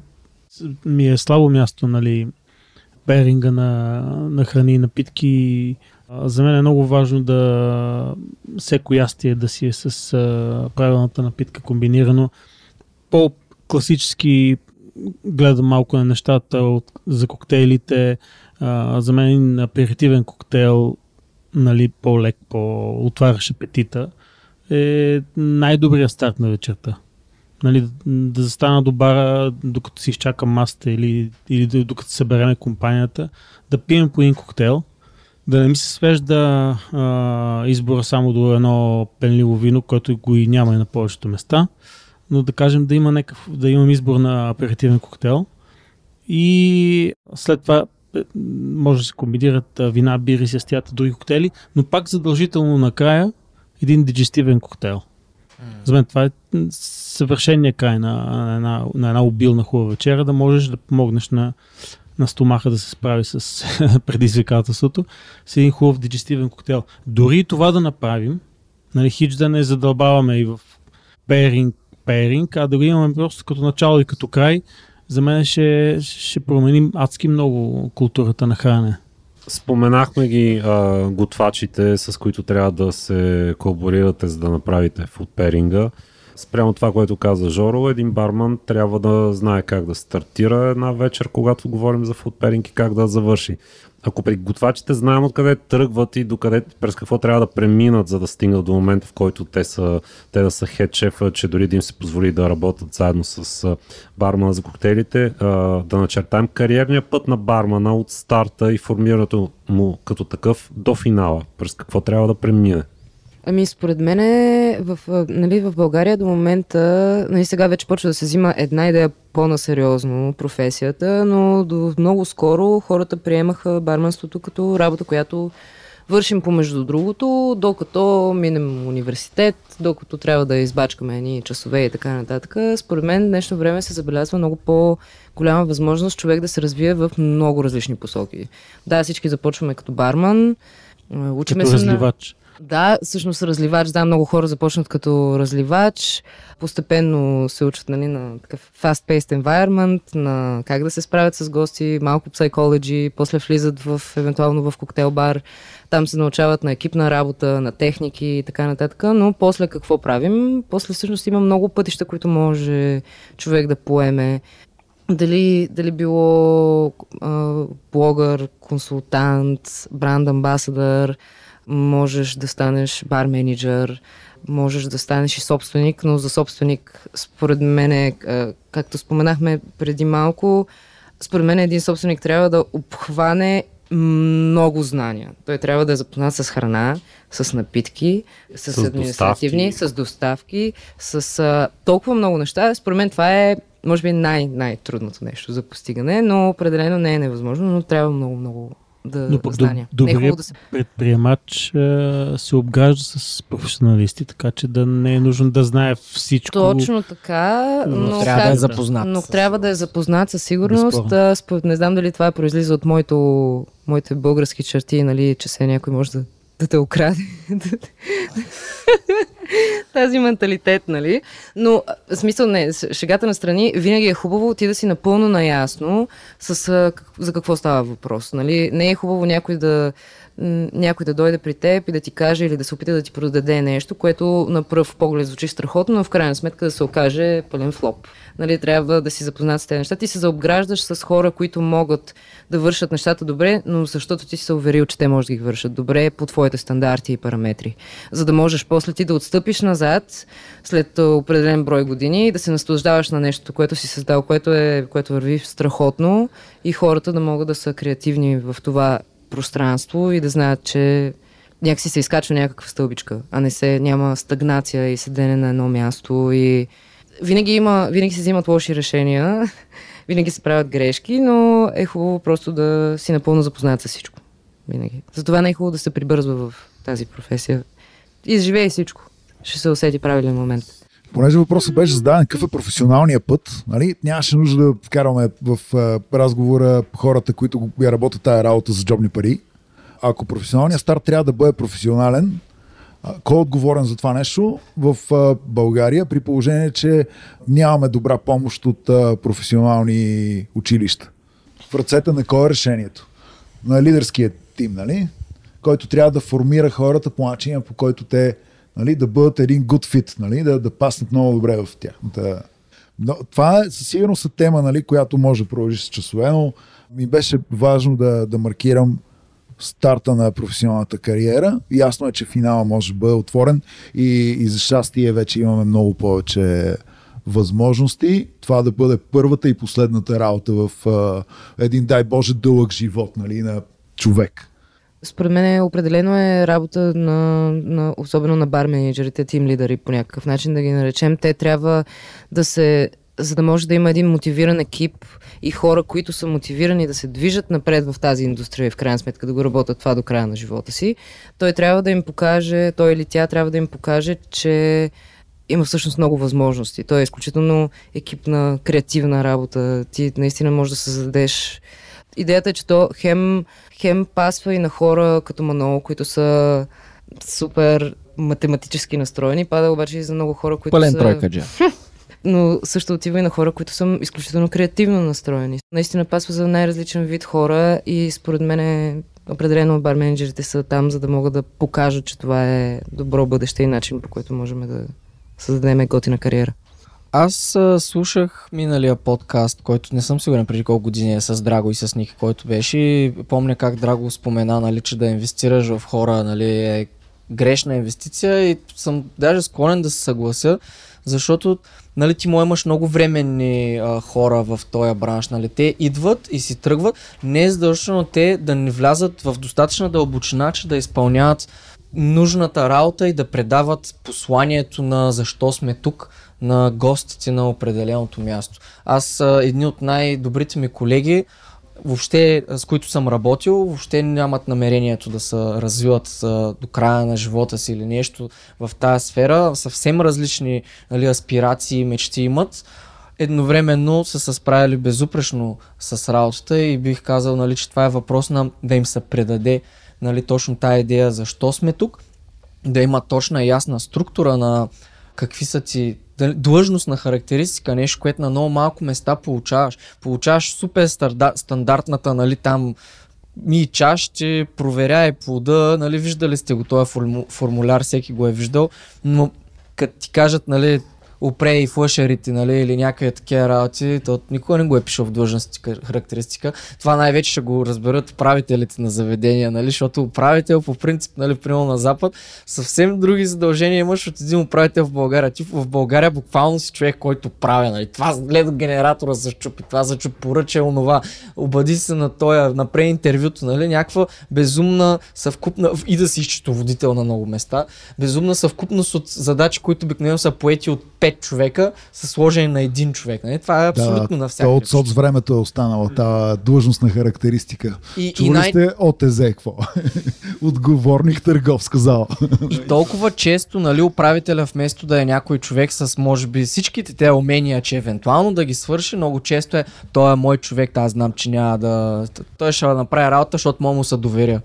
F: ми е слабо място, нали, беринга на, на храни и напитки. За мен е много важно да всеко ястие да си е с правилната напитка комбинирано. По-класически гледам малко на нещата от, за коктейлите. А, за мен аперитивен коктейл, нали, по-лек, по-отваряш апетита, е най-добрият старт на вечерта нали, да застана до бара, докато си изчакам масата или, или докато събереме компанията, да пием по един коктейл, да не ми се свежда а, избора само до едно пенливо вино, което го и няма и на повечето места, но да кажем да, има некъв, да имам избор на аперитивен коктейл и след това е, може да се комбинират вина, бири, сестията, други коктейли, но пак задължително накрая един диджестивен коктейл. За мен това е съвършения край на, на, една, на една обилна хубава вечера, да можеш да помогнеш на, на стомаха да се справи с [laughs] предизвикателството с един хубав диджестивен коктейл. Дори това да направим, нали, хич да не задълбаваме и в пейринг, пейринг, а да го имаме просто като начало и като край, за мен ще, ще променим адски много културата на хранене.
C: Споменахме ги а, готвачите, с които трябва да се колаборирате, за да направите фудперинга. Спрямо това, което каза Жоро, един барман трябва да знае как да стартира една вечер, когато говорим за фудперинг и как да завърши. Ако при готвачите знаем откъде тръгват и докъде, през какво трябва да преминат, за да стигнат до момента, в който те, са, те да са хед шефа, че дори да им се позволи да работят заедно с бармана за коктейлите, да начертаем кариерния път на бармана от старта и формирането му като такъв до финала. През какво трябва да премине?
E: Ами според мен в, нали, в България до момента, нали, сега вече почва да се взима една идея по-насериозно професията, но до много скоро хората приемаха барменството като работа, която вършим помежду другото, докато минем университет, докато трябва да избачкаме едни часове и така нататък. Според мен днешно време се забелязва много по-голяма възможност човек да се развие в много различни посоки. Да, всички започваме като барман, учиме
F: Като
E: се на... Да, всъщност разливач. Да, много хора започнат като разливач. Постепенно се учат нали, на такъв fast-paced environment, на как да се справят с гости, малко psychology, после влизат в, евентуално в коктейл бар. Там се научават на екипна работа, на техники и така нататък. Но после какво правим? После всъщност има много пътища, които може човек да поеме. Дали, дали било а, блогър, консултант, бранд амбасадър, можеш да станеш бар менеджер, можеш да станеш и собственик, но за собственик, според мен, е, както споменахме преди малко, според мен един собственик трябва да обхване много знания. Той трябва да е запознат с храна, с напитки, с,
C: С
E: административни,
C: доставки.
E: с доставки, с а, толкова много неща. Според мен това е, може би, най- най-трудното нещо за постигане, но определено не е невъзможно, но трябва много-много да
F: Но пък
E: знания.
F: доб-
E: Не е да се...
F: предприемач а, се обгражда с професионалисти, така че да не е нужно да знае всичко.
E: Точно така,
F: Но
E: но,
D: трябва да е
E: как-
D: запознат.
E: но
D: с-
E: трябва да е запознат със сигурност.
F: Безспорно.
E: Според, не знам дали това произлиза от моето, моите български черти, нали, че се някой може да, да те украде. Тази менталитет, нали? Но, в смисъл не, шегата на страни, винаги е хубаво ти да си напълно наясно с за какво става въпрос. Нали? Не е хубаво някой да, някой да дойде при теб и да ти каже или да се опита да ти продаде нещо, което на пръв поглед звучи страхотно, но в крайна сметка да се окаже пълен флоп. Нали, трябва да си запознат с тези неща. Ти се заобграждаш с хора, които могат да вършат нещата добре, но защото ти си се уверил, че те може да ги вършат добре по твоите стандарти и параметри. За да можеш после ти да отстъпиш назад след определен брой години и да се наслаждаваш на нещо, което си създал, което, е, което върви страхотно и хората да могат да са креативни в това пространство и да знаят, че някакси се изкачва някаква стълбичка, а не се няма стагнация и седене на едно място и винаги има, винаги се взимат лоши решения, [laughs] винаги се правят грешки, но е хубаво просто да си напълно запознат с всичко. Винаги. Затова не е хубаво да се прибързва в тази професия. Изживей всичко. Ще се усети правилен момент.
G: Понеже въпросът беше зададен какъв е професионалният път, нали? нямаше нужда да вкарваме в разговора хората, които работят тая работа за джобни пари. Ако професионалният старт трябва да бъде професионален, кой е отговорен за това нещо в България, при положение, че нямаме добра помощ от професионални училища? В ръцете на кой е решението? На лидерския тим, нали? който трябва да формира хората по начина, по който те нали, да бъдат един good fit, нали, да, да паснат много добре в тяхната... Но, това е със сигурност е тема, нали, която може да продължи с часове, но ми беше важно да, да маркирам старта на професионалната кариера. Ясно е, че финала може да бъде отворен и, и за щастие вече имаме много повече възможности. Това да бъде първата и последната работа в а, един, дай Боже, дълъг живот нали, на човек.
E: Според мен определено е работа на, на особено на бар менеджерите, тим лидери по някакъв начин да ги наречем. Те трябва да се за да може да има един мотивиран екип и хора, които са мотивирани да се движат напред в тази индустрия в крайна сметка да го работят това до края на живота си, той трябва да им покаже, той или тя трябва да им покаже, че има всъщност много възможности. Той е изключително екипна, креативна работа. Ти наистина можеш да създадеш идеята е, че то хем, хем пасва и на хора като Манол, които са супер математически настроени, пада обаче и за много хора, които
D: Пълен
E: са...
D: тройкаджа. [laughs]
E: Но също отива и на хора, които са изключително креативно настроени. Наистина пасва за най-различен вид хора и според мен е определено бар менеджерите са там, за да могат да покажат, че това е добро бъдеще и начин, по който можем да създадем готина кариера.
D: Аз а, слушах миналия подкаст, който не съм сигурен преди колко години е с Драго и с Ники, който беше. И помня как Драго спомена, нали, че да инвестираш в хора нали, е грешна инвестиция и съм даже склонен да се съглася, защото нали, ти му имаш много временни а, хора в този бранш. Нали. Те идват и си тръгват. Не е задължително те да не влязат в достатъчна дълбочина, че да изпълняват нужната работа и да предават посланието на защо сме тук на гостите на определеното място. Аз едни от най-добрите ми колеги, въобще с които съм работил, въобще нямат намерението да се развиват до края на живота си или нещо в тази сфера. Съвсем различни нали, аспирации и мечти имат. Едновременно са се справили безупречно с работата и бих казал, нали, че това е въпрос на да им се предаде нали, точно тази идея защо сме тук, да има точна и ясна структура на какви са ти длъжностна характеристика, нещо, което на много малко места получаваш. Получаваш супер стандартната, нали, там ми чаш, че проверяй плода, нали, виждали сте го този формуляр, всеки го е виждал, но като ти кажат, нали, опре и флъшерите, нали, или някъде такива работи, то никога не го е пишал в длъжностна характеристика. Това най-вече ще го разберат управителите на заведения, нали, защото управител по принцип, нали, примерно на Запад, съвсем други задължения имаш от един управител в България. Ти в България буквално си човек, който прави, нали, това гледа генератора за чупи, това за чуп, поръча онова, обади се на тоя, направи интервюто, нали, някаква безумна съвкупна, и да си счетоводител на много места, безумна съвкупност от задачи, които обикновено са поети от пет човека са сложени на един човек. Не? Нали? Това е абсолютно
G: да,
D: навсякъде.
G: от соц времето е останала тази длъжностна характеристика.
D: И,
G: Чували
D: и най...
G: сте ОТЗ, какво? [laughs] Отговорник търговска зала.
D: И толкова често, нали, управителя вместо да е някой човек с, може би, всичките те умения, че евентуално да ги свърши, много често е, той е мой човек, аз знам, че няма да... Той ще направи работа, защото му се доверя.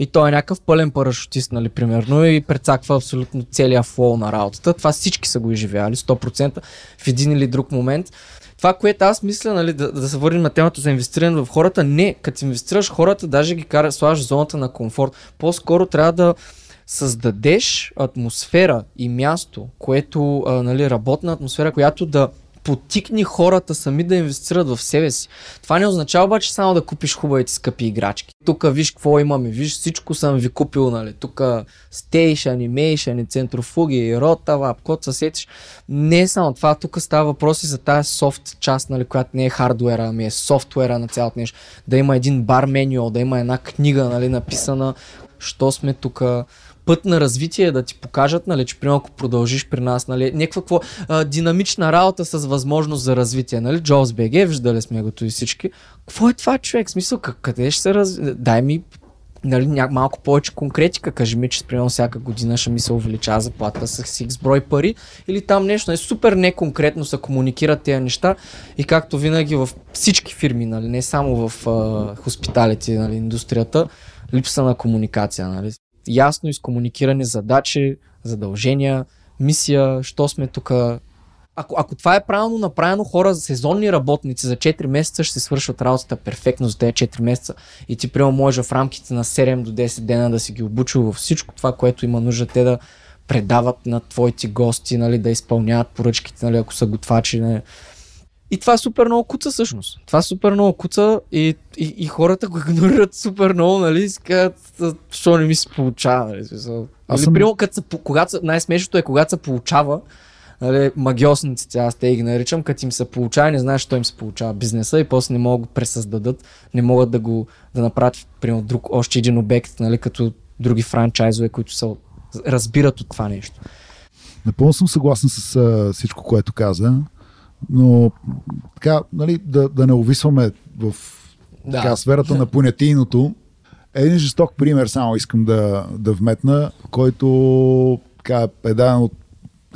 D: И той е някакъв пълен парашутист, нали, примерно, и прецаква абсолютно целия флоу на работата. Това всички са го изживяли, 100% в един или друг момент. Това, което аз мисля, нали, да, да се върнем на темата за инвестиране в хората, не, като инвестираш хората, даже ги кара, слагаш зоната на комфорт. По-скоро трябва да създадеш атмосфера и място, което, а, нали, работна атмосфера, която да потикни хората сами да инвестират в себе си. Това не означава обаче само да купиш хубавите скъпи играчки. Тук виж какво имаме, виж всичко съм ви купил, нали? Тук стейш, анимейшън центрофуги, рота, лап, код се сетиш. Не е само това, тук става въпроси за тази софт част, нали, която не е хардуера, ами е софтуера на цялото нещо. Да има един бар меню, да има една книга, нали, написана, що сме тук, път на развитие да ти покажат, нали, че примерно ако продължиш при нас, нали, някаква а, динамична работа с възможност за развитие, нали, Джоус БГ, виждали сме го и всички. Какво е това човек? В смисъл, къде ще се разви... Дай ми нали, ня- малко повече конкретика, кажи ми, че примерно всяка година ще ми се увеличава заплата с X брой пари или там нещо. Нали, супер неконкретно се комуникират тези неща и както винаги в всички фирми, нали, не само в хоспиталите, нали, индустрията, липса на комуникация. Нали ясно изкомуникирани задачи, задължения, мисия, що сме тук. Ако, ако това е правилно направено, хора, сезонни работници за 4 месеца ще се свършват работата перфектно за тези 4 месеца и ти прямо може в рамките на 7 до 10 дена да си ги обучил във всичко това, което има нужда те да предават на твоите гости, нали, да изпълняват поръчките, нали, ако са готвачи. Нали. И това супер много куца всъщност. Това супер много куца и, и, и хората го [laughs] игнорират супер много, нали? Си казват, защо не ми се получава, нали? Аз съм... Примерно, като се, когато, най-смешното е, когато се получава, нали, магиосниците, аз те ги наричам, като им се получава, не знаеш, що им се получава бизнеса и после не могат да го пресъздадат, не могат да го да направят, примерно, друг, още един обект, нали, като други франчайзове, които са, разбират от това нещо.
G: Напълно съм съгласен с а, всичко, което каза. Но така, нали, да, да не увисваме в да. така, сферата на понятийното. Един жесток пример само искам да, да вметна, който така, е даден от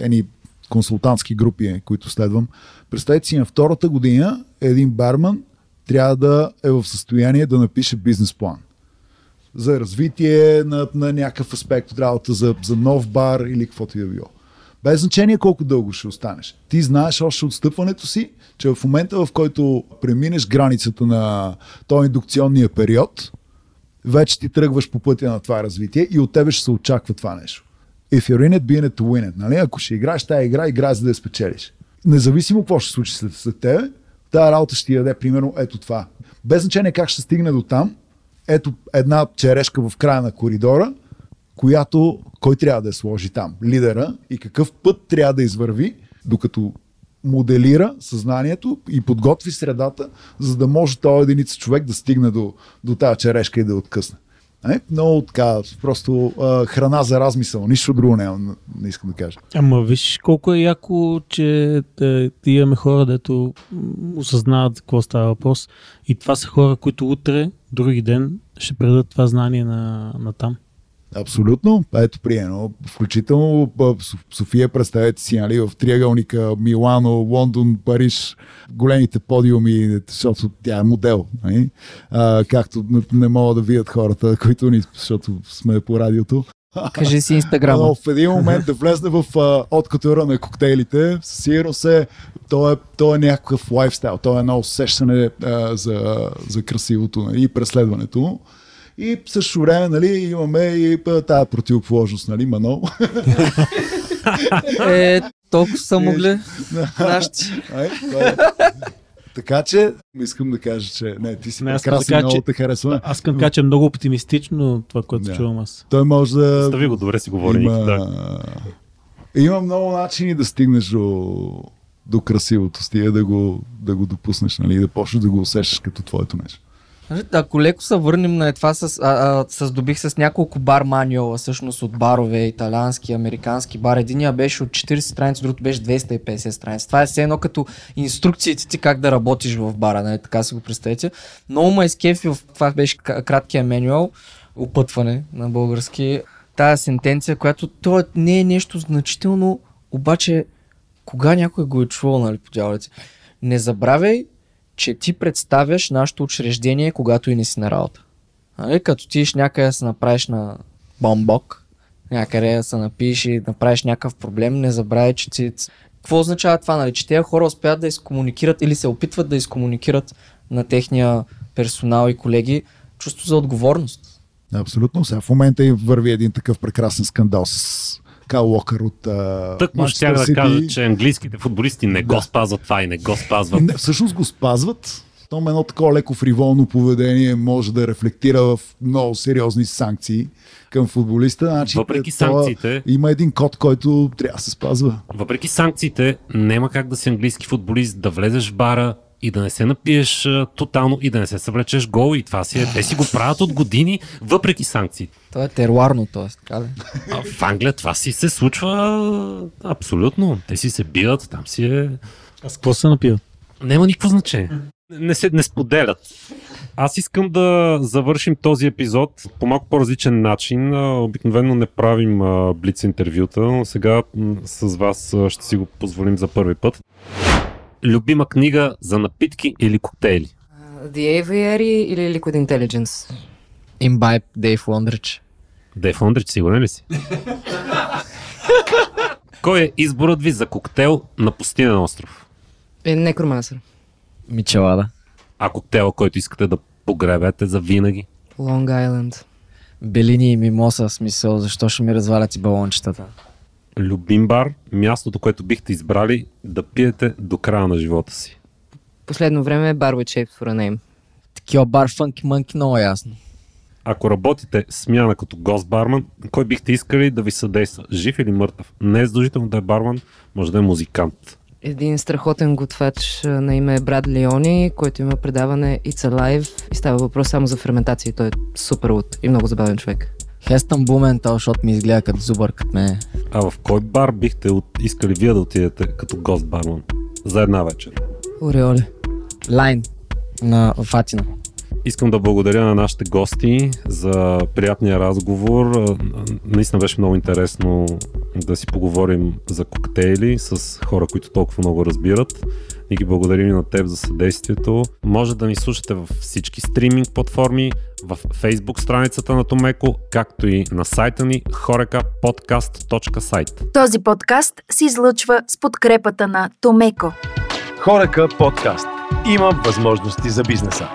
G: едни консултантски групи, които следвам. Представете си, на втората година един барман трябва да е в състояние да напише бизнес план за развитие на, на някакъв аспект от работа, за, за нов бар или каквото и да било. Без значение колко дълго ще останеш. Ти знаеш още от стъпването си, че в момента в който преминеш границата на този индукционния период, вече ти тръгваш по пътя на това развитие и от тебе ще се очаква това нещо. If you're in it, be in it to win it. Нали? Ако ще играеш тази игра, играй за да я спечелиш. Независимо какво ще случи след, след тебе, тази работа ще ти даде примерно ето това. Без значение как ще стигне до там, ето една черешка в края на коридора, която кой трябва да я сложи там? Лидера и какъв път трябва да извърви, докато моделира съзнанието и подготви средата, за да може този единица човек да стигне до, до тази черешка и да откъсне. Е, много така, просто а, храна за размисъл, нищо друго не, не искам да кажа.
F: Ама виж колко е яко, че да, да имаме хора, дето осъзнават какво става въпрос. И това са хора, които утре, други ден, ще предадат това знание на, на там.
G: Абсолютно. Ето приено. Включително София, представете си, нали, в триъгълника Милано, Лондон, Париж, големите подиуми, защото тя е модел. Нали? А, както не, могат да видят хората, които ни, защото сме по радиото.
D: Кажи си инстаграма.
G: Но в един момент да влезне в а, откатура на коктейлите, със сигурност е, то е, то е някакъв лайфстайл, то е едно усещане а, за, за красивото нали, и преследването. И в същото време нали, имаме и тази противоположност, нали, Мано.
D: Е, толкова са могли нашите.
G: Е. Така че, искам да кажа, че не, ти си
F: Не,
G: прекрасен, много те харесва.
F: Аз искам да кажа, че е много оптимистично това, което
G: Да.
F: чувам аз.
G: Той може да...
C: Стави го, добре си говори.
G: има,
C: Да.
G: има много начини да стигнеш до, до красивото, стига да го, да го допуснеш, нали, и да почнеш да го усещаш като твоето нещо.
D: Значи, Ако леко се върнем на това, с, а, а, с с няколко бар манюала, всъщност от барове, италиански, американски бар. Единия беше от 40 страници, другото беше 250 страници. Това е все едно като инструкциите ти как да работиш в бара, нали? така си го представете. Много ме изкефи, в това беше краткия менюал, опътване на български. Тая сентенция, която то е- не е нещо значително, обаче кога някой го е чувал, нали, по дяволите. Не забравяй, че ти представяш нашето учреждение, когато и не си на работа. Нали? Като ти иш някъде се направиш на бомбок, някъде да се напиеш и направиш някакъв проблем, не забравяй, че ти... Какво означава това? Нали? Че тези хора успяват да изкомуникират или се опитват да изкомуникират на техния персонал и колеги чувство за отговорност.
G: Абсолютно. Сега в момента и върви един такъв прекрасен скандал с Кал Локър от uh,
C: Тък му щях да кажа, че английските футболисти не го спазват това и не го спазват.
G: Не, всъщност го спазват. Том едно такова леко фриволно поведение може да рефлектира в много сериозни санкции към футболиста. Значи,
C: Въпреки
G: това-
C: санкциите-
G: Има един код, който трябва да се спазва.
C: Въпреки санкциите, няма как да си английски футболист, да влезеш в бара и да не се напиеш а, тотално и да не се съвлечеш гол и това си е. Те си го правят от години, въпреки санкциите.
D: Това е теруарно, т.е. така ли?
C: А в Англия това си се случва а, абсолютно. Те си се бият, там си е...
F: А с какво се напиват?
C: Няма никакво значение. Не се не споделят. Аз искам да завършим този епизод по малко по-различен начин. Обикновено не правим блиц интервюта, но сега с вас ще си го позволим за първи път. Любима книга за напитки или коктейли?
E: The Aviary или Liquid Intelligence?
D: Имбайб Дейв Лондрич.
C: Дейв Ондрич, сигурен ли си? Кой е изборът ви за коктейл на пустинен остров?
E: Е, Necromancer.
D: Мичелада.
C: А коктейла, който искате да погребете за винаги?
E: Long Island.
D: Белини и мимоса, в смисъл, защо ще ми развалят и балончетата.
C: Любим бар, мястото, което бихте избрали да пиете до края на живота си.
E: Последно време е Bar with Shaped for a Name.
D: Такива бар фънки мънки много ясно.
C: Ако работите смяна като гост барман, кой бихте искали да ви съдейства? Жив или мъртъв? Не е задължително да е барман, може да е музикант.
E: Един страхотен готвач на име Брад Леони, който има предаване It's Alive и става въпрос само за ферментация. Той е супер луд и много забавен човек.
D: Хестън Бументал, защото ми изгледа като зубър като мен.
C: А в кой бар бихте от... искали вие да отидете като гост барман? За една вечер.
E: Ореоле.
D: Лайн на Фатина.
C: Искам да благодаря на нашите гости за приятния разговор. Наистина беше много интересно да си поговорим за коктейли с хора, които толкова много разбират. И ги благодарим и на теб за съдействието. Може да ни слушате във всички стриминг платформи, в Facebook страницата на Томеко, както и на сайта ни horekapodcast.site.
B: Този подкаст се излъчва с подкрепата на Томеко.
A: Хорека подкаст. Има възможности за бизнеса.